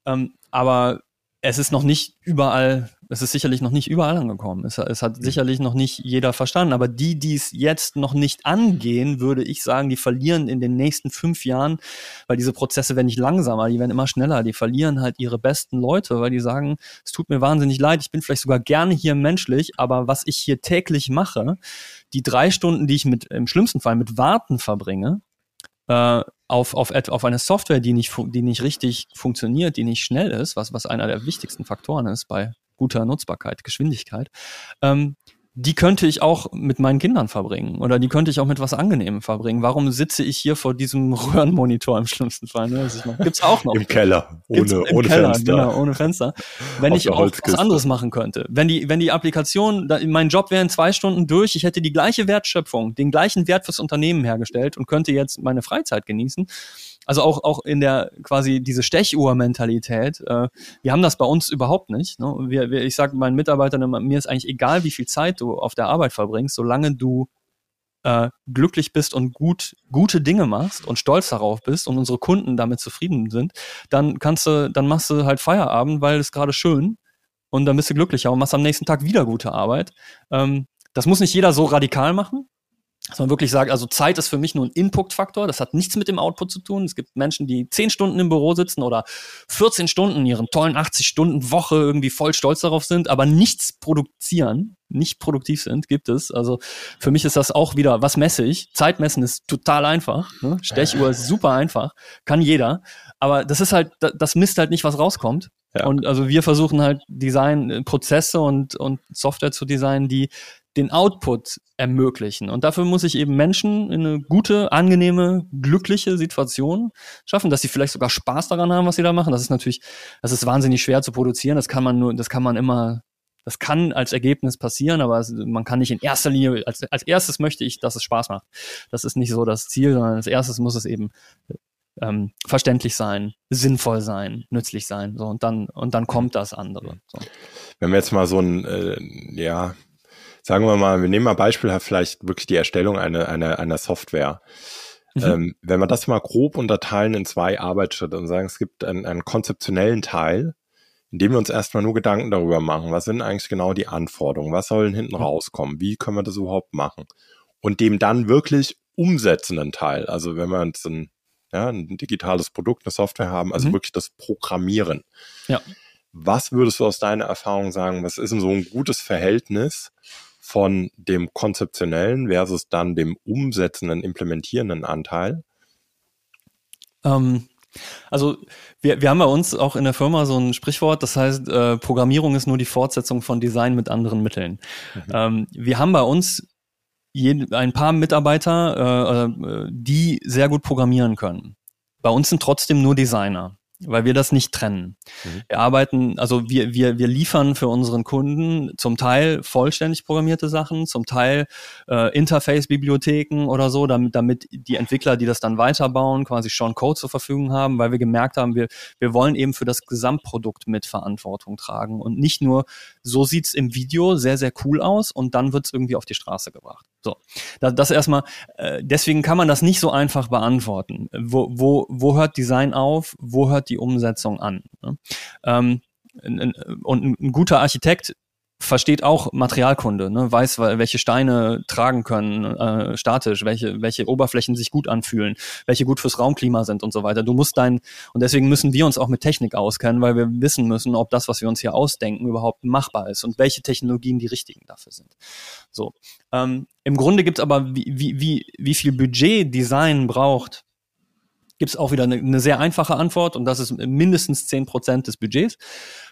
Ähm, aber es ist noch nicht überall, es ist sicherlich noch nicht überall angekommen. Es, es, hat mhm. sicherlich noch nicht jeder verstanden. Aber die, die es jetzt noch nicht angehen, würde ich sagen, die verlieren in den nächsten fünf Jahren, weil diese Prozesse werden nicht langsamer, die werden immer schneller. Die verlieren halt ihre besten Leute, weil die sagen, es tut mir wahnsinnig leid, ich bin vielleicht sogar gerne hier menschlich, aber was ich hier täglich mache, die drei Stunden, die ich mit, im schlimmsten Fall mit Warten verbringe, äh, auf, auf, auf eine Software, die nicht, die nicht richtig funktioniert, die nicht schnell ist, was, was einer der wichtigsten Faktoren ist bei guter Nutzbarkeit, Geschwindigkeit, ähm, die könnte ich auch mit meinen Kindern verbringen oder die könnte ich auch mit was Angenehmem verbringen. Warum sitze ich hier vor diesem Röhrenmonitor im schlimmsten Fall? Ne? Gibt's auch noch. Im Keller, ohne, im ohne Keller, Fenster. Genau, ohne Fenster. Wenn ich auch was anderes machen könnte. Wenn die, wenn die Applikation, da, mein Job wäre in zwei Stunden durch, ich hätte die gleiche Wertschöpfung, den gleichen Wert fürs Unternehmen hergestellt und könnte jetzt meine Freizeit genießen also auch, auch in der quasi diese Stechuhr-Mentalität. Äh, wir haben das bei uns überhaupt nicht. Ne? Wir, wir, ich sage meinen Mitarbeitern immer, mir ist eigentlich egal, wie viel Zeit du auf der Arbeit verbringst, solange du äh, glücklich bist und gut, gute Dinge machst und stolz darauf bist und unsere Kunden damit zufrieden sind, dann kannst du, dann machst du halt Feierabend, weil es gerade schön und dann bist du glücklicher und machst am nächsten Tag wieder gute Arbeit. Ähm, das muss nicht jeder so radikal machen, dass man wirklich sagt, also Zeit ist für mich nur ein Input-Faktor, das hat nichts mit dem Output zu tun. Es gibt Menschen, die 10 Stunden im Büro sitzen oder 14 Stunden ihren tollen 80-Stunden-Woche irgendwie voll stolz darauf sind, aber nichts produzieren, nicht produktiv sind, gibt es. Also für mich ist das auch wieder, was messe ich? Zeitmessen ist total einfach. Ne? Stechuhr ist super einfach, kann jeder. Aber das ist halt, das misst halt nicht, was rauskommt. Ja. Und also wir versuchen halt Design, Prozesse und, und Software zu designen, die den Output ermöglichen. Und dafür muss ich eben Menschen in eine gute, angenehme, glückliche Situation schaffen, dass sie vielleicht sogar Spaß daran haben, was sie da machen. Das ist natürlich, das ist wahnsinnig schwer zu produzieren. Das kann man nur, das kann man immer, das kann als Ergebnis passieren, aber man kann nicht in erster Linie, als, als erstes möchte ich, dass es Spaß macht. Das ist nicht so das Ziel, sondern als erstes muss es eben ähm, verständlich sein, sinnvoll sein, nützlich sein. So, und dann, und dann kommt das andere. So. Wenn wir jetzt mal so ein, äh, ja, sagen wir mal, wir nehmen mal beispielhaft vielleicht wirklich die Erstellung einer, einer, einer Software. Mhm. Ähm, wenn wir das mal grob unterteilen in zwei Arbeitsschritte und sagen, es gibt einen, einen konzeptionellen Teil, in dem wir uns erstmal nur Gedanken darüber machen, was sind eigentlich genau die Anforderungen, was sollen hinten mhm. rauskommen, wie können wir das überhaupt machen und dem dann wirklich umsetzenden Teil, also wenn wir uns ein, ja, ein digitales Produkt, eine Software haben, also mhm. wirklich das Programmieren. Ja. Was würdest du aus deiner Erfahrung sagen, was ist denn so ein gutes Verhältnis von dem konzeptionellen versus dann dem umsetzenden, implementierenden Anteil? Ähm, also wir, wir haben bei uns auch in der Firma so ein Sprichwort, das heißt, äh, Programmierung ist nur die Fortsetzung von Design mit anderen Mitteln. Mhm. Ähm, wir haben bei uns jeden, ein paar Mitarbeiter, äh, äh, die sehr gut programmieren können. Bei uns sind trotzdem nur Designer weil wir das nicht trennen. Mhm. Wir arbeiten, also wir, wir, wir liefern für unseren Kunden zum Teil vollständig programmierte Sachen, zum Teil äh, Interface-Bibliotheken oder so, damit, damit die Entwickler, die das dann weiterbauen, quasi schon Code zur Verfügung haben, weil wir gemerkt haben, wir, wir wollen eben für das Gesamtprodukt mit Verantwortung tragen und nicht nur, so sieht's im Video sehr, sehr cool aus und dann wird's irgendwie auf die Straße gebracht. So, das, das erstmal, äh, deswegen kann man das nicht so einfach beantworten. Wo, wo, wo hört Design auf, wo hört die Umsetzung an. Ne? Ähm, und ein guter Architekt versteht auch Materialkunde, ne, weiß, welche Steine tragen können, äh, statisch, welche, welche Oberflächen sich gut anfühlen, welche gut fürs Raumklima sind und so weiter. Du musst dein, und deswegen müssen wir uns auch mit Technik auskennen, weil wir wissen müssen, ob das, was wir uns hier ausdenken, überhaupt machbar ist und welche Technologien die richtigen dafür sind. So. Ähm, Im Grunde gibt's aber, wie, wie, wie, wie viel Budget Design braucht, gibt es auch wieder eine, eine, sehr einfache Antwort und das ist mindestens zehn Prozent des Budgets.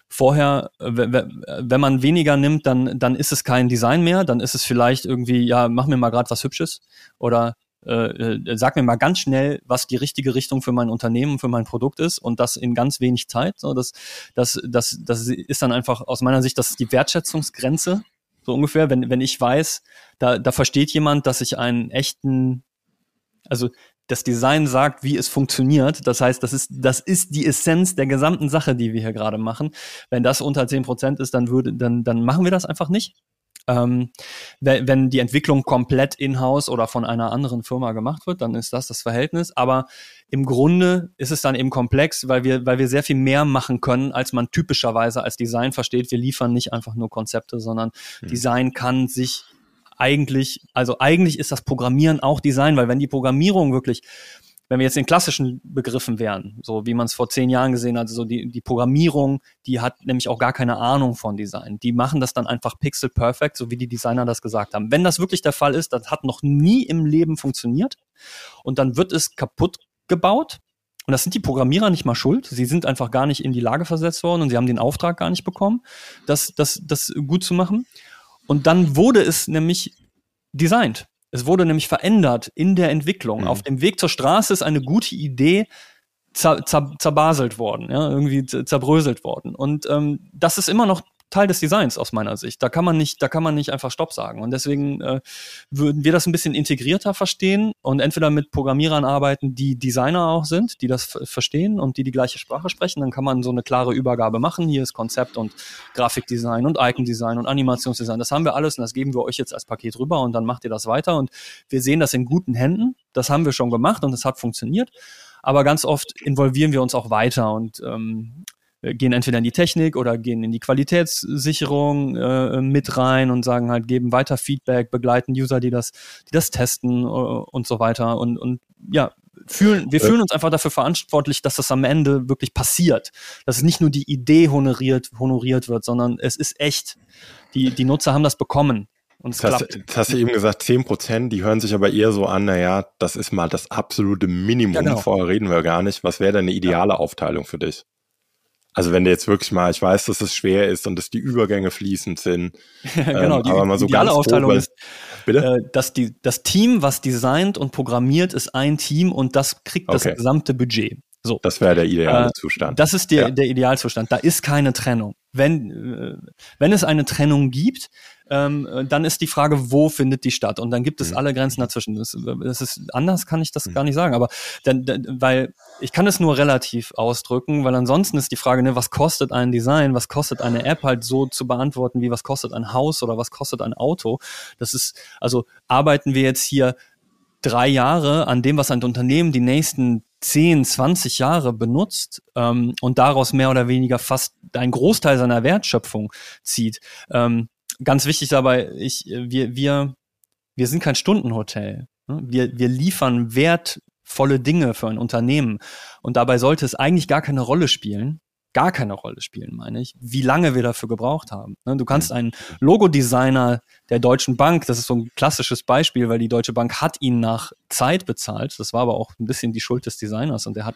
Vorher, wenn man weniger nimmt, dann, dann ist es kein Design mehr, dann ist es vielleicht irgendwie, ja, mach mir mal gerade was Hübsches oder äh, äh, sag mir mal ganz schnell, was die richtige Richtung für mein Unternehmen, für mein Produkt ist und das in ganz wenig Zeit. So, das, das, das, das ist dann einfach aus meiner Sicht, das ist die Wertschätzungsgrenze, so ungefähr, wenn, wenn ich weiß, da, da versteht jemand, dass ich einen echten, also das Design sagt, wie es funktioniert. Das heißt, das ist, das ist die Essenz der gesamten Sache, die wir hier gerade machen. Wenn das unter zehn Prozent ist, dann würde, dann, dann machen wir das einfach nicht. Ähm, wenn, wenn die Entwicklung komplett in-house oder von einer anderen Firma gemacht wird, dann ist das das Verhältnis. Aber im Grunde ist es dann eben komplex, weil wir, weil wir sehr viel mehr machen können, als man typischerweise als Design versteht. Wir liefern nicht einfach nur Konzepte, sondern mhm. Design kann sich eigentlich, also eigentlich ist das Programmieren auch Design, weil wenn die Programmierung wirklich, wenn wir jetzt in klassischen Begriffen wären, so wie man es vor zehn Jahren gesehen hat, so die, die Programmierung, die hat nämlich auch gar keine Ahnung von Design. Die machen das dann einfach pixel perfect, so wie die Designer das gesagt haben. Wenn das wirklich der Fall ist, das hat noch nie im Leben funktioniert und dann wird es kaputt gebaut, und das sind die Programmierer nicht mal schuld. Sie sind einfach gar nicht in die Lage versetzt worden und sie haben den Auftrag gar nicht bekommen, das, das, das gut zu machen. Und dann wurde es nämlich designt. Es wurde nämlich verändert in der Entwicklung. Mhm. Auf dem Weg zur Straße ist eine gute Idee zer, zer, zerbaselt worden, ja, irgendwie zerbröselt worden. Und ähm, das ist immer noch Teil des Designs aus meiner Sicht. Da kann man nicht, da kann man nicht einfach Stopp sagen. Und deswegen äh, würden wir das ein bisschen integrierter verstehen und entweder mit Programmierern arbeiten, die Designer auch sind, die das verstehen und die die gleiche Sprache sprechen. Dann kann man so eine klare Übergabe machen. Hier ist Konzept und Grafikdesign und Icon-Design und Animationsdesign. Das haben wir alles und das geben wir euch jetzt als Paket rüber und dann macht ihr das weiter. Und wir sehen das in guten Händen. Das haben wir schon gemacht und es hat funktioniert aber ganz oft involvieren wir uns auch weiter und ähm, äh, gehen entweder in die Technik oder gehen in die Qualitätssicherung äh, mit rein und sagen halt, geben weiter Feedback, begleiten User, die das, die das testen äh, und so weiter. Und, und ja, fühlen, wir fühlen uns einfach dafür verantwortlich, dass das am Ende wirklich passiert. Dass es nicht nur die Idee honoriert, honoriert wird, sondern es ist echt. Die, die Nutzer haben das bekommen. Und es das, hast, das hast du eben gesagt, 10 Prozent, die hören sich aber eher so an, naja, das ist mal das absolute Minimum, genau. vorher reden wir gar nicht. Was wäre denn eine ideale ja. Aufteilung für dich? Also wenn du jetzt wirklich mal, ich weiß, dass es schwer ist und dass die Übergänge fließend sind. genau, ähm, die, aber mal so ideale Aufteilung ist, bitte? Äh, dass die, das Team, was designt und programmiert, ist ein Team und das kriegt okay. das gesamte Budget. So. Das wäre der ideale äh, Zustand. Das ist der, ja. der Idealzustand. Da ist keine Trennung. Wenn, äh, wenn es eine Trennung gibt, ähm, dann ist die Frage, wo findet die statt? Und dann gibt es mhm. alle Grenzen dazwischen. Das, das, ist anders, kann ich das mhm. gar nicht sagen. Aber dann, dann, weil ich kann es nur relativ ausdrücken, weil ansonsten ist die Frage, ne, was kostet ein Design, was kostet eine App halt so zu beantworten, wie was kostet ein Haus oder was kostet ein Auto? Das ist, also arbeiten wir jetzt hier drei Jahre an dem, was ein Unternehmen die nächsten 10, 20 Jahre benutzt ähm, und daraus mehr oder weniger fast einen Großteil seiner Wertschöpfung zieht. Ähm, ganz wichtig dabei, ich, wir, wir, wir sind kein Stundenhotel. Ne? Wir, wir liefern wertvolle Dinge für ein Unternehmen. Und dabei sollte es eigentlich gar keine Rolle spielen, gar keine Rolle spielen, meine ich, wie lange wir dafür gebraucht haben. Ne, du kannst einen Logodesigner der Deutschen Bank, das ist so ein klassisches Beispiel, weil die Deutsche Bank hat ihn nach Zeit bezahlt. Das war aber auch ein bisschen die Schuld des Designers und er hat,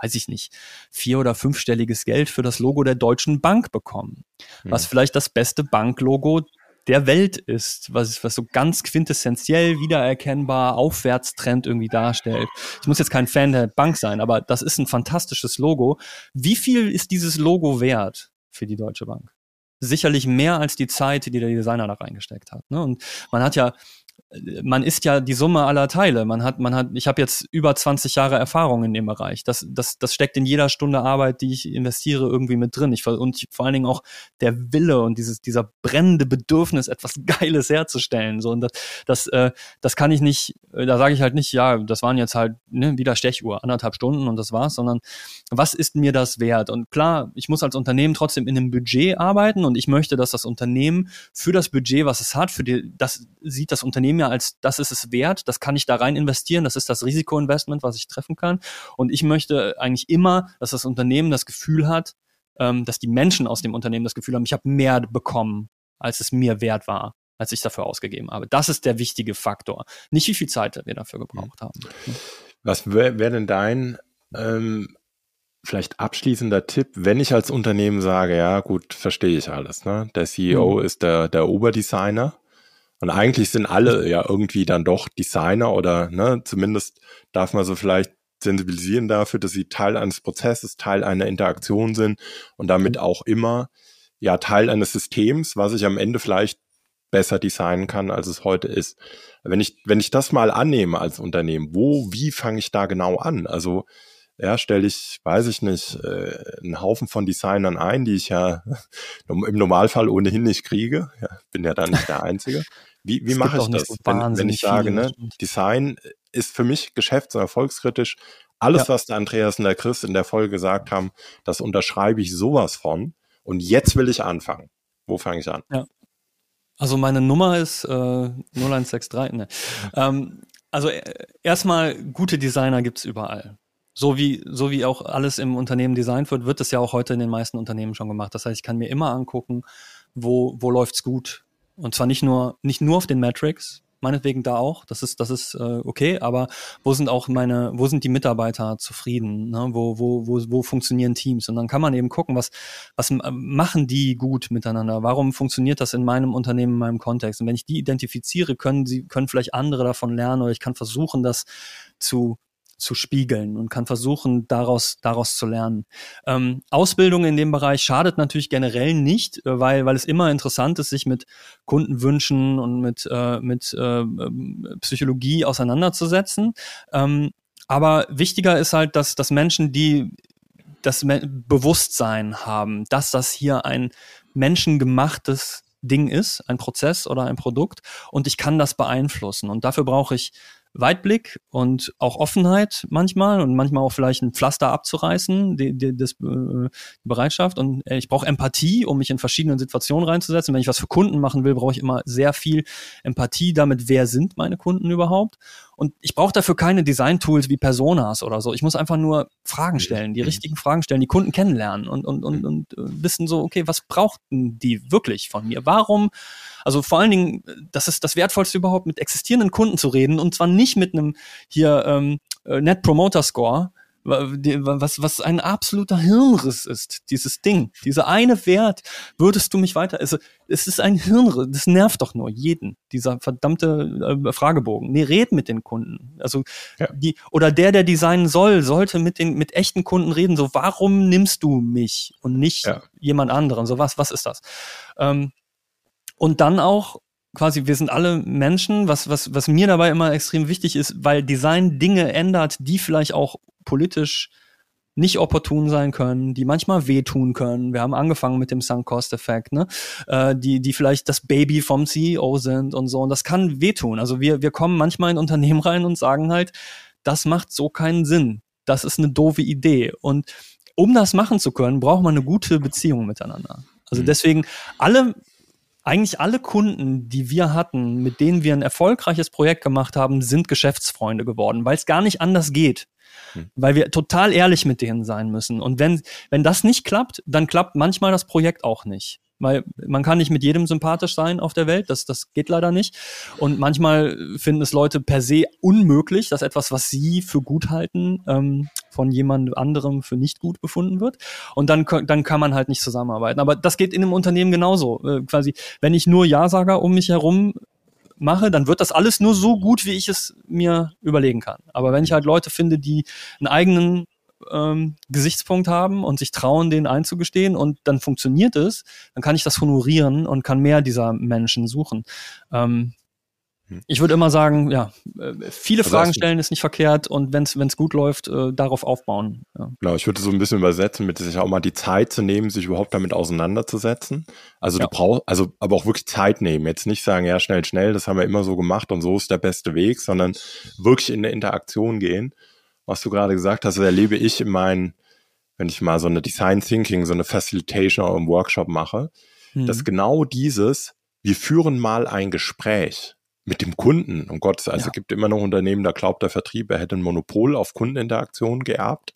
weiß ich nicht, vier- oder fünfstelliges Geld für das Logo der Deutschen Bank bekommen. Was vielleicht das beste Banklogo der Welt ist, was, was so ganz quintessentiell wiedererkennbar Aufwärtstrend irgendwie darstellt. Ich muss jetzt kein Fan der Bank sein, aber das ist ein fantastisches Logo. Wie viel ist dieses Logo wert für die Deutsche Bank? Sicherlich mehr als die Zeit, die der Designer da reingesteckt hat. Ne? Und man hat ja man ist ja die Summe aller Teile. Man hat, man hat, ich habe jetzt über 20 Jahre Erfahrung in dem Bereich. Das, das, das steckt in jeder Stunde Arbeit, die ich investiere, irgendwie mit drin. Ich, und vor allen Dingen auch der Wille und dieses, dieser brennende Bedürfnis, etwas Geiles herzustellen. So, und das, das, äh, das kann ich nicht, da sage ich halt nicht, ja, das waren jetzt halt ne, wieder Stechuhr, anderthalb Stunden und das war's, sondern was ist mir das wert? Und klar, ich muss als Unternehmen trotzdem in einem Budget arbeiten und ich möchte, dass das Unternehmen für das Budget, was es hat, für die, das sieht das Unternehmen ja als, das ist es wert, das kann ich da rein investieren, das ist das Risikoinvestment, was ich treffen kann. Und ich möchte eigentlich immer, dass das Unternehmen das Gefühl hat, ähm, dass die Menschen aus dem Unternehmen das Gefühl haben, ich habe mehr bekommen, als es mir wert war als ich dafür ausgegeben habe. Das ist der wichtige Faktor. Nicht wie viel Zeit wir dafür gebraucht haben. Was wäre wär denn dein ähm, vielleicht abschließender Tipp, wenn ich als Unternehmen sage, ja gut, verstehe ich alles. Ne? Der CEO mhm. ist der, der Oberdesigner und eigentlich sind alle ja irgendwie dann doch Designer oder ne, zumindest darf man so vielleicht sensibilisieren dafür, dass sie Teil eines Prozesses, Teil einer Interaktion sind und damit mhm. auch immer ja Teil eines Systems, was ich am Ende vielleicht besser designen kann, als es heute ist. Wenn ich, wenn ich das mal annehme als Unternehmen, wo, wie fange ich da genau an? Also ja, stelle ich, weiß ich nicht, äh, einen Haufen von Designern ein, die ich ja im Normalfall ohnehin nicht kriege. Ja, bin ja dann nicht der Einzige. Wie, wie mache ich das, so wenn, wenn, ich sage, ne, Design ist für mich geschäfts- und erfolgskritisch. Alles, ja. was der Andreas und der Chris in der Folge gesagt haben, das unterschreibe ich sowas von. Und jetzt will ich anfangen. Wo fange ich an? Ja. Also meine Nummer ist äh, 0163. Ne. Ähm, also äh, erstmal, gute Designer gibt's überall so wie, so wie auch alles im Unternehmen designt wird, wird es ja auch heute in den meisten Unternehmen schon gemacht. Das heißt, ich kann mir immer angucken, wo, wo läuft's gut. Und zwar nicht nur, nicht nur auf den Metrics, meinetwegen da auch, das ist, das ist äh, okay, aber wo sind auch meine, wo sind die Mitarbeiter zufrieden, ne? wo, wo, wo, wo funktionieren Teams? Und dann kann man eben gucken, was, was machen die gut miteinander? Warum funktioniert das in meinem Unternehmen, in meinem Kontext? Und wenn ich die identifiziere, können sie, können vielleicht andere davon lernen oder ich kann versuchen, das zu zu spiegeln und kann versuchen, daraus, daraus zu lernen. Ähm, Ausbildung in dem Bereich schadet natürlich generell nicht, äh, weil, weil es immer interessant ist, sich mit Kundenwünschen und mit, äh, mit äh, ähm, Psychologie auseinanderzusetzen. Ähm, aber wichtiger ist halt, dass, dass Menschen, die das Bewusstsein haben, dass das hier ein menschengemachtes Ding ist, ein Prozess oder ein Produkt und ich kann das beeinflussen. Und dafür brauche ich Weitblick und auch Offenheit manchmal und manchmal auch vielleicht ein Pflaster abzureißen, die, die, das, äh, Bereitschaft. Und äh, ich brauche Empathie, um mich in verschiedenen Situationen reinzusetzen. Wenn ich was für Kunden machen will, brauche ich immer sehr viel Empathie damit, wer sind meine Kunden überhaupt. Und ich brauche dafür keine Design-Tools wie Personas oder so. Ich muss einfach nur Fragen stellen, die richtigen Fragen stellen, die Kunden kennenlernen und, und, und, und äh, wissen so, okay, was brauchten die wirklich von mir? Warum also vor allen Dingen, das ist das Wertvollste überhaupt, mit existierenden Kunden zu reden und zwar nicht mit einem hier ähm, äh, Net Promoter Score, was, was ein absoluter Hirnriss ist, dieses Ding. Dieser eine Wert, würdest du mich weiter, also, es ist ein Hirnriss, das nervt doch nur jeden, dieser verdammte äh, Fragebogen. Nee, red mit den Kunden. Also, ja. die, oder der, der designen soll, sollte mit den, mit echten Kunden reden, so, warum nimmst du mich und nicht ja. jemand anderen? So, was, was ist das? Ähm, und dann auch quasi, wir sind alle Menschen, was, was, was mir dabei immer extrem wichtig ist, weil Design Dinge ändert, die vielleicht auch politisch nicht opportun sein können, die manchmal wehtun können. Wir haben angefangen mit dem Sunk-Cost-Effekt, ne? Äh, die, die vielleicht das Baby vom CEO sind und so. Und das kann wehtun. Also wir, wir kommen manchmal in Unternehmen rein und sagen halt, das macht so keinen Sinn. Das ist eine doofe Idee. Und um das machen zu können, braucht man eine gute Beziehung miteinander. Also mhm. deswegen alle eigentlich alle Kunden, die wir hatten, mit denen wir ein erfolgreiches Projekt gemacht haben, sind Geschäftsfreunde geworden, weil es gar nicht anders geht. Hm. Weil wir total ehrlich mit denen sein müssen. Und wenn, wenn das nicht klappt, dann klappt manchmal das Projekt auch nicht weil man kann nicht mit jedem sympathisch sein auf der Welt, das, das geht leider nicht. Und manchmal finden es Leute per se unmöglich, dass etwas, was sie für gut halten, ähm, von jemand anderem für nicht gut befunden wird. Und dann, dann kann man halt nicht zusammenarbeiten. Aber das geht in einem Unternehmen genauso. Äh, quasi, wenn ich nur Ja-Sager um mich herum mache, dann wird das alles nur so gut, wie ich es mir überlegen kann. Aber wenn ich halt Leute finde, die einen eigenen ähm, Gesichtspunkt haben und sich trauen, den einzugestehen und dann funktioniert es, dann kann ich das honorieren und kann mehr dieser Menschen suchen. Ähm, hm. ich würde immer sagen, ja, äh, viele also Fragen stellen ist nicht verkehrt und wenn es gut läuft, äh, darauf aufbauen. Ja. Genau, ich würde so ein bisschen übersetzen, mit sich auch mal die Zeit zu nehmen, sich überhaupt damit auseinanderzusetzen. Also ja. du brauchst, also aber auch wirklich Zeit nehmen. Jetzt nicht sagen, ja, schnell, schnell, das haben wir immer so gemacht und so ist der beste Weg, sondern wirklich in eine Interaktion gehen was du gerade gesagt hast, erlebe ich in meinen, wenn ich mal so eine Design Thinking, so eine Facilitation oder einen Workshop mache, mhm. dass genau dieses, wir führen mal ein Gespräch mit dem Kunden. Um Gott, also ja. gibt immer noch Unternehmen, da glaubt der Vertrieb, er hätte ein Monopol auf Kundeninteraktion geerbt.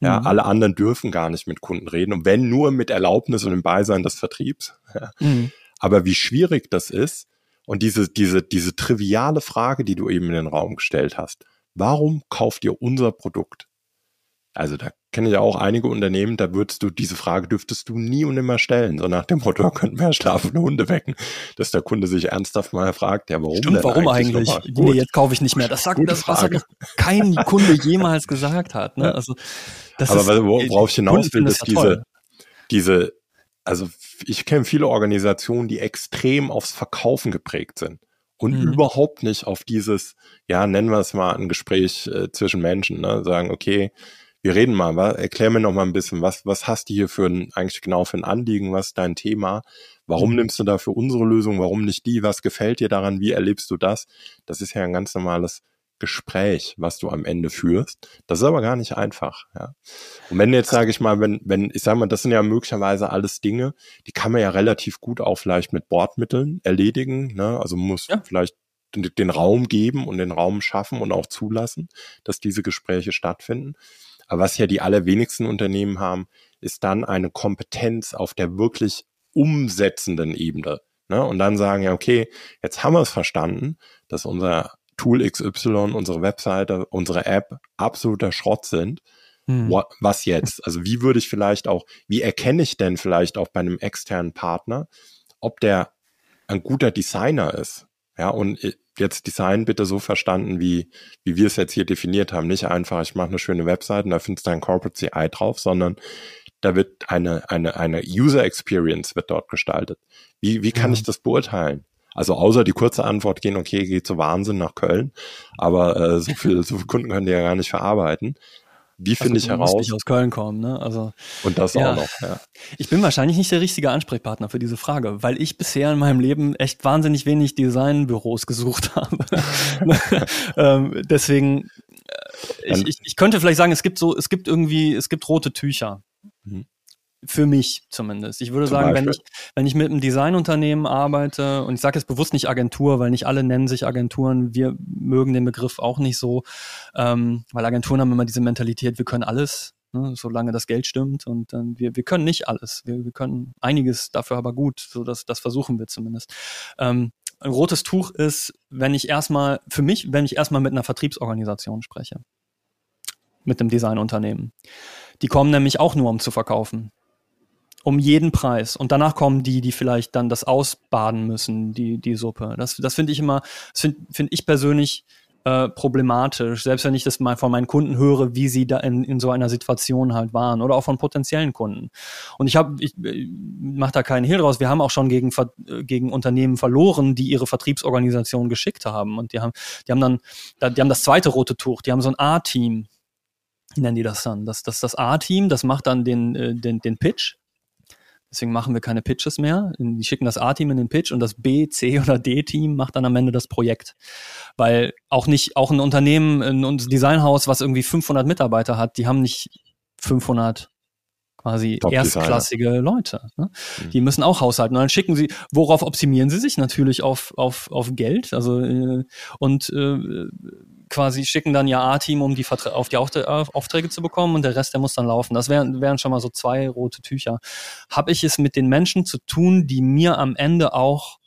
Ja, mhm. alle anderen dürfen gar nicht mit Kunden reden und wenn nur mit Erlaubnis und im Beisein des Vertriebs. Ja. Mhm. Aber wie schwierig das ist und diese, diese, diese triviale Frage, die du eben in den Raum gestellt hast, warum kauft ihr unser Produkt? Also da kenne ich ja auch einige Unternehmen, da würdest du diese Frage dürftest du nie und nimmer stellen. So nach dem Motto, könnten wir schlafende Hunde wecken, dass der Kunde sich ernsthaft mal fragt, ja, warum Stimmt, denn warum eigentlich? eigentlich? Nee, jetzt kaufe ich nicht mehr. Das sagt das, was noch kein Kunde jemals gesagt hat. Ne? Also, das Aber ist, worauf ich hinaus will, ist diese, diese, also ich kenne viele Organisationen, die extrem aufs Verkaufen geprägt sind und mhm. überhaupt nicht auf dieses, ja, nennen wir es mal ein Gespräch äh, zwischen Menschen, ne? sagen, okay, wir reden mal, wa? erklär mir noch mal ein bisschen, was, was hast du hier für ein, eigentlich genau für ein Anliegen, was ist dein Thema, warum mhm. nimmst du dafür unsere Lösung, warum nicht die, was gefällt dir daran, wie erlebst du das? Das ist ja ein ganz normales Gespräch, was du am Ende führst. Das ist aber gar nicht einfach. Ja. Und wenn jetzt sage ich mal, wenn, wenn, ich sage mal, das sind ja möglicherweise alles Dinge, die kann man ja relativ gut auch vielleicht mit Bordmitteln erledigen. Ne? Also muss ja. vielleicht den, den Raum geben und den Raum schaffen und auch zulassen, dass diese Gespräche stattfinden. Aber was ja die allerwenigsten Unternehmen haben, ist dann eine Kompetenz auf der wirklich umsetzenden Ebene. Ne? Und dann sagen ja, okay, jetzt haben wir es verstanden, dass unser Tool XY, unsere Webseite, unsere App absoluter Schrott sind. Hm. Was jetzt? Also wie würde ich vielleicht auch, wie erkenne ich denn vielleicht auch bei einem externen Partner, ob der ein guter Designer ist? Ja, und jetzt Design bitte so verstanden, wie, wie wir es jetzt hier definiert haben. Nicht einfach, ich mache eine schöne Webseite und da findest du ein Corporate CI drauf, sondern da wird eine, eine, eine User Experience wird dort gestaltet. Wie, wie kann ja. ich das beurteilen? Also außer die kurze Antwort gehen, okay, geht zu Wahnsinn nach Köln, aber äh, so viel, so viele Kunden können die ja gar nicht verarbeiten. Wie finde also, ich heraus? Nicht aus Köln kommen, ne? Also und das ja. auch noch. Ja. Ich bin wahrscheinlich nicht der richtige Ansprechpartner für diese Frage, weil ich bisher in meinem Leben echt wahnsinnig wenig Designbüros gesucht habe. ähm, deswegen, äh, ich, ich, ich könnte vielleicht sagen, es gibt so, es gibt irgendwie, es gibt rote Tücher. Mhm. Für mich zumindest. Ich würde Zum sagen, wenn ich, wenn ich mit einem Designunternehmen arbeite, und ich sage jetzt bewusst nicht Agentur, weil nicht alle nennen sich Agenturen, wir mögen den Begriff auch nicht so, ähm, weil Agenturen haben immer diese Mentalität, wir können alles, ne, solange das Geld stimmt. Und dann wir, wir können nicht alles. Wir, wir können einiges dafür aber gut, so dass das versuchen wir zumindest. Ähm, ein rotes Tuch ist, wenn ich erstmal, für mich, wenn ich erstmal mit einer Vertriebsorganisation spreche. Mit einem Designunternehmen. Die kommen nämlich auch nur, um zu verkaufen um jeden Preis. Und danach kommen die, die vielleicht dann das ausbaden müssen, die, die Suppe. Das, das finde ich immer, das finde find ich persönlich äh, problematisch, selbst wenn ich das mal von meinen Kunden höre, wie sie da in, in so einer Situation halt waren oder auch von potenziellen Kunden. Und ich habe, ich, ich mache da keinen Hehl draus. Wir haben auch schon gegen, gegen Unternehmen verloren, die ihre Vertriebsorganisation geschickt haben. Und die haben, die haben dann, die haben das zweite rote Tuch, die haben so ein A-Team nennen die das dann. Das, das, das A-Team, das macht dann den, äh, den, den Pitch. Deswegen machen wir keine Pitches mehr. Die schicken das A-Team in den Pitch und das B, C oder D-Team macht dann am Ende das Projekt. Weil auch nicht, auch ein Unternehmen, ein Designhaus, was irgendwie 500 Mitarbeiter hat, die haben nicht 500 quasi erstklassige Leute. Ne? Mhm. Die müssen auch haushalten. Und dann schicken sie, worauf optimieren sie sich? Natürlich auf, auf, auf Geld. Also äh, und äh, quasi schicken dann ihr A-Team, um die Vertra auf die Aufträge zu bekommen und der Rest, der muss dann laufen. Das wären, wären schon mal so zwei rote Tücher. Habe ich es mit den Menschen zu tun, die mir am Ende auch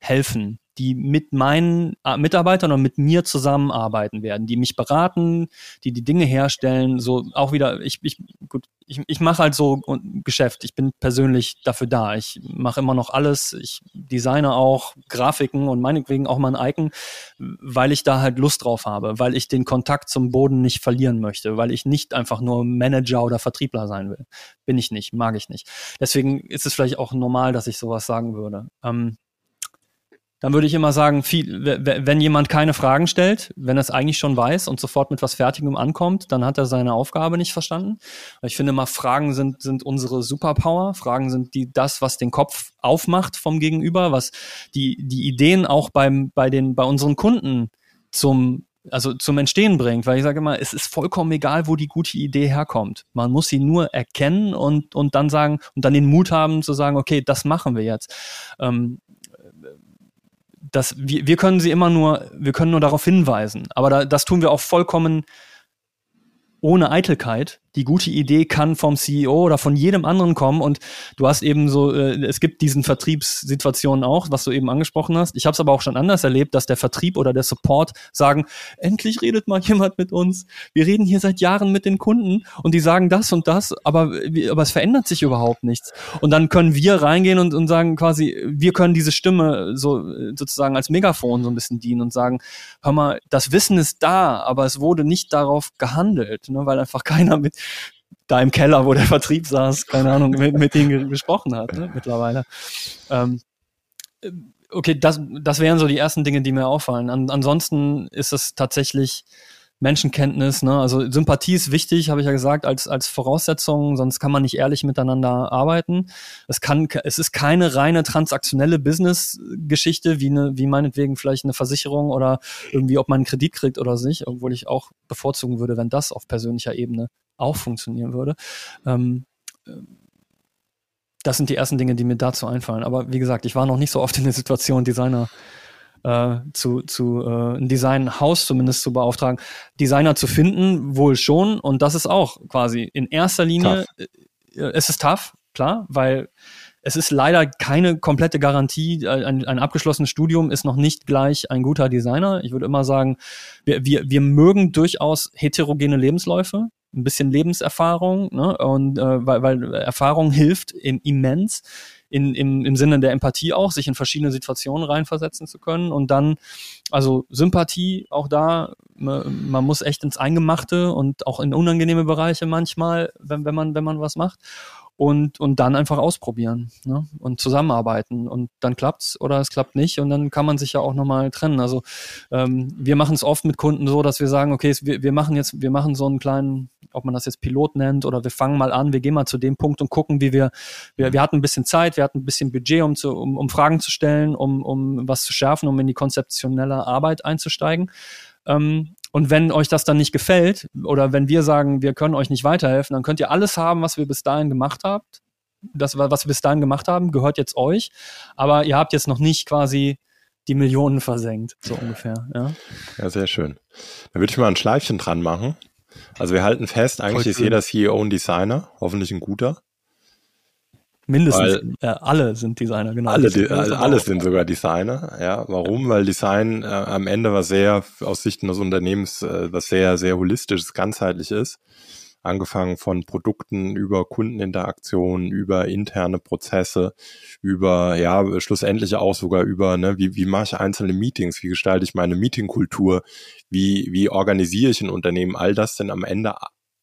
helfen, die mit meinen äh, Mitarbeitern und mit mir zusammenarbeiten werden, die mich beraten, die die Dinge herstellen, so auch wieder, ich, ich, gut, ich, ich mache halt so Geschäft, ich bin persönlich dafür da, ich mache immer noch alles, ich designe auch Grafiken und meinetwegen auch mal Icon, weil ich da halt Lust drauf habe, weil ich den Kontakt zum Boden nicht verlieren möchte, weil ich nicht einfach nur Manager oder Vertriebler sein will. Bin ich nicht, mag ich nicht. Deswegen ist es vielleicht auch normal, dass ich sowas sagen würde. Ähm, dann würde ich immer sagen, viel, wenn jemand keine Fragen stellt, wenn er es eigentlich schon weiß und sofort mit was Fertigem ankommt, dann hat er seine Aufgabe nicht verstanden. Ich finde mal, Fragen sind, sind unsere Superpower. Fragen sind die, das, was den Kopf aufmacht vom Gegenüber, was die, die Ideen auch beim, bei den, bei unseren Kunden zum, also zum Entstehen bringt, weil ich sage immer, es ist vollkommen egal, wo die gute Idee herkommt. Man muss sie nur erkennen und, und dann sagen und dann den Mut haben zu sagen, okay, das machen wir jetzt. Ähm, das, wir, wir können sie immer nur, wir können nur darauf hinweisen. Aber da, das tun wir auch vollkommen ohne Eitelkeit die gute Idee kann vom CEO oder von jedem anderen kommen und du hast eben so, äh, es gibt diesen Vertriebssituationen auch, was du eben angesprochen hast. Ich habe es aber auch schon anders erlebt, dass der Vertrieb oder der Support sagen, endlich redet mal jemand mit uns. Wir reden hier seit Jahren mit den Kunden und die sagen das und das, aber, aber es verändert sich überhaupt nichts. Und dann können wir reingehen und, und sagen quasi, wir können diese Stimme so sozusagen als Megafon so ein bisschen dienen und sagen, hör mal, das Wissen ist da, aber es wurde nicht darauf gehandelt, ne, weil einfach keiner mit da im Keller, wo der Vertrieb saß, keine Ahnung, mit, mit denen gesprochen hat, ne, mittlerweile. Ähm, okay, das, das wären so die ersten Dinge, die mir auffallen. An, ansonsten ist es tatsächlich Menschenkenntnis, ne? Also Sympathie ist wichtig, habe ich ja gesagt, als, als Voraussetzung, sonst kann man nicht ehrlich miteinander arbeiten. Es kann, es ist keine reine transaktionelle Business-Geschichte, wie eine, wie meinetwegen vielleicht eine Versicherung oder irgendwie, ob man einen Kredit kriegt oder nicht, obwohl ich auch bevorzugen würde, wenn das auf persönlicher Ebene auch funktionieren würde. Ähm, das sind die ersten Dinge, die mir dazu einfallen. Aber wie gesagt, ich war noch nicht so oft in der Situation, Designer äh, zu, zu äh, ein Designhaus zumindest zu beauftragen. Designer zu finden, wohl schon. Und das ist auch quasi in erster Linie, tough. Äh, es ist tough, klar, weil es ist leider keine komplette Garantie. Ein, ein, abgeschlossenes Studium ist noch nicht gleich ein guter Designer. Ich würde immer sagen, wir, wir, wir mögen durchaus heterogene Lebensläufe ein bisschen Lebenserfahrung ne? und äh, weil, weil Erfahrung hilft im, immens in, im, im Sinne der Empathie auch, sich in verschiedene Situationen reinversetzen zu können und dann, also Sympathie auch da, man, man muss echt ins Eingemachte und auch in unangenehme Bereiche manchmal, wenn, wenn man, wenn man was macht und, und dann einfach ausprobieren ne? und zusammenarbeiten. Und dann klappt's oder es klappt nicht und dann kann man sich ja auch nochmal trennen. Also ähm, wir machen es oft mit Kunden so, dass wir sagen, okay, wir, wir machen jetzt, wir machen so einen kleinen, ob man das jetzt Pilot nennt oder wir fangen mal an, wir gehen mal zu dem Punkt und gucken, wie wir, wir, wir hatten ein bisschen Zeit, wir hatten ein bisschen Budget, um, zu, um, um Fragen zu stellen, um, um was zu schärfen, um in die konzeptionelle Arbeit einzusteigen. Ähm, und wenn euch das dann nicht gefällt oder wenn wir sagen, wir können euch nicht weiterhelfen, dann könnt ihr alles haben, was wir bis dahin gemacht habt. Das, was wir bis dahin gemacht haben, gehört jetzt euch. Aber ihr habt jetzt noch nicht quasi die Millionen versenkt, so ungefähr. Ja, ja sehr schön. Dann würde ich mal ein Schleifchen dran machen. Also wir halten fest, eigentlich ist jeder CEO ein Designer, hoffentlich ein guter. Mindestens Weil, äh, alle sind Designer, genau. Alle, die, also alle sind sogar Designer, ja. Warum? Weil Design äh, am Ende was sehr, aus Sicht des Unternehmens, äh, was sehr, sehr holistisches, ganzheitlich ist. Angefangen von Produkten über Kundeninteraktionen, über interne Prozesse, über, ja, schlussendlich auch sogar über, ne, wie, wie mache ich einzelne Meetings, wie gestalte ich meine Meetingkultur, wie, wie organisiere ich ein Unternehmen, all das sind am Ende,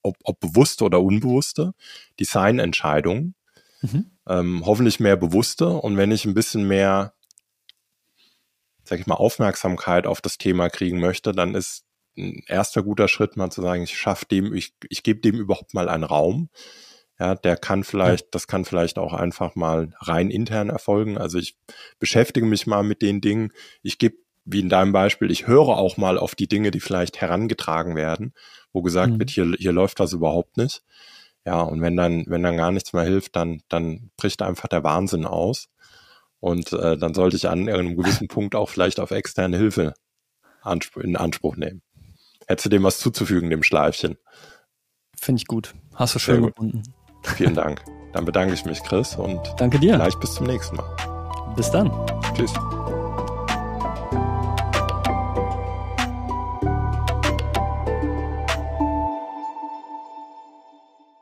ob, ob bewusste oder unbewusste, Designentscheidungen Mhm. Ähm, hoffentlich mehr bewusste und wenn ich ein bisschen mehr, sag ich mal, Aufmerksamkeit auf das Thema kriegen möchte, dann ist ein erster guter Schritt, mal zu sagen, ich schaffe dem, ich, ich gebe dem überhaupt mal einen Raum. Ja, der kann vielleicht, ja. das kann vielleicht auch einfach mal rein intern erfolgen. Also ich beschäftige mich mal mit den Dingen. Ich gebe, wie in deinem Beispiel, ich höre auch mal auf die Dinge, die vielleicht herangetragen werden, wo gesagt mhm. wird, hier, hier läuft das überhaupt nicht. Ja, und wenn dann, wenn dann gar nichts mehr hilft, dann, dann bricht einfach der Wahnsinn aus. Und äh, dann sollte ich an irgendeinem gewissen Punkt auch vielleicht auf externe Hilfe in Anspruch nehmen. Hättest du dem was zuzufügen, dem Schleifchen? Finde ich gut. Hast du schön gefunden. Vielen Dank. Dann bedanke ich mich, Chris, und danke dir. Vielleicht bis zum nächsten Mal. Bis dann. Tschüss.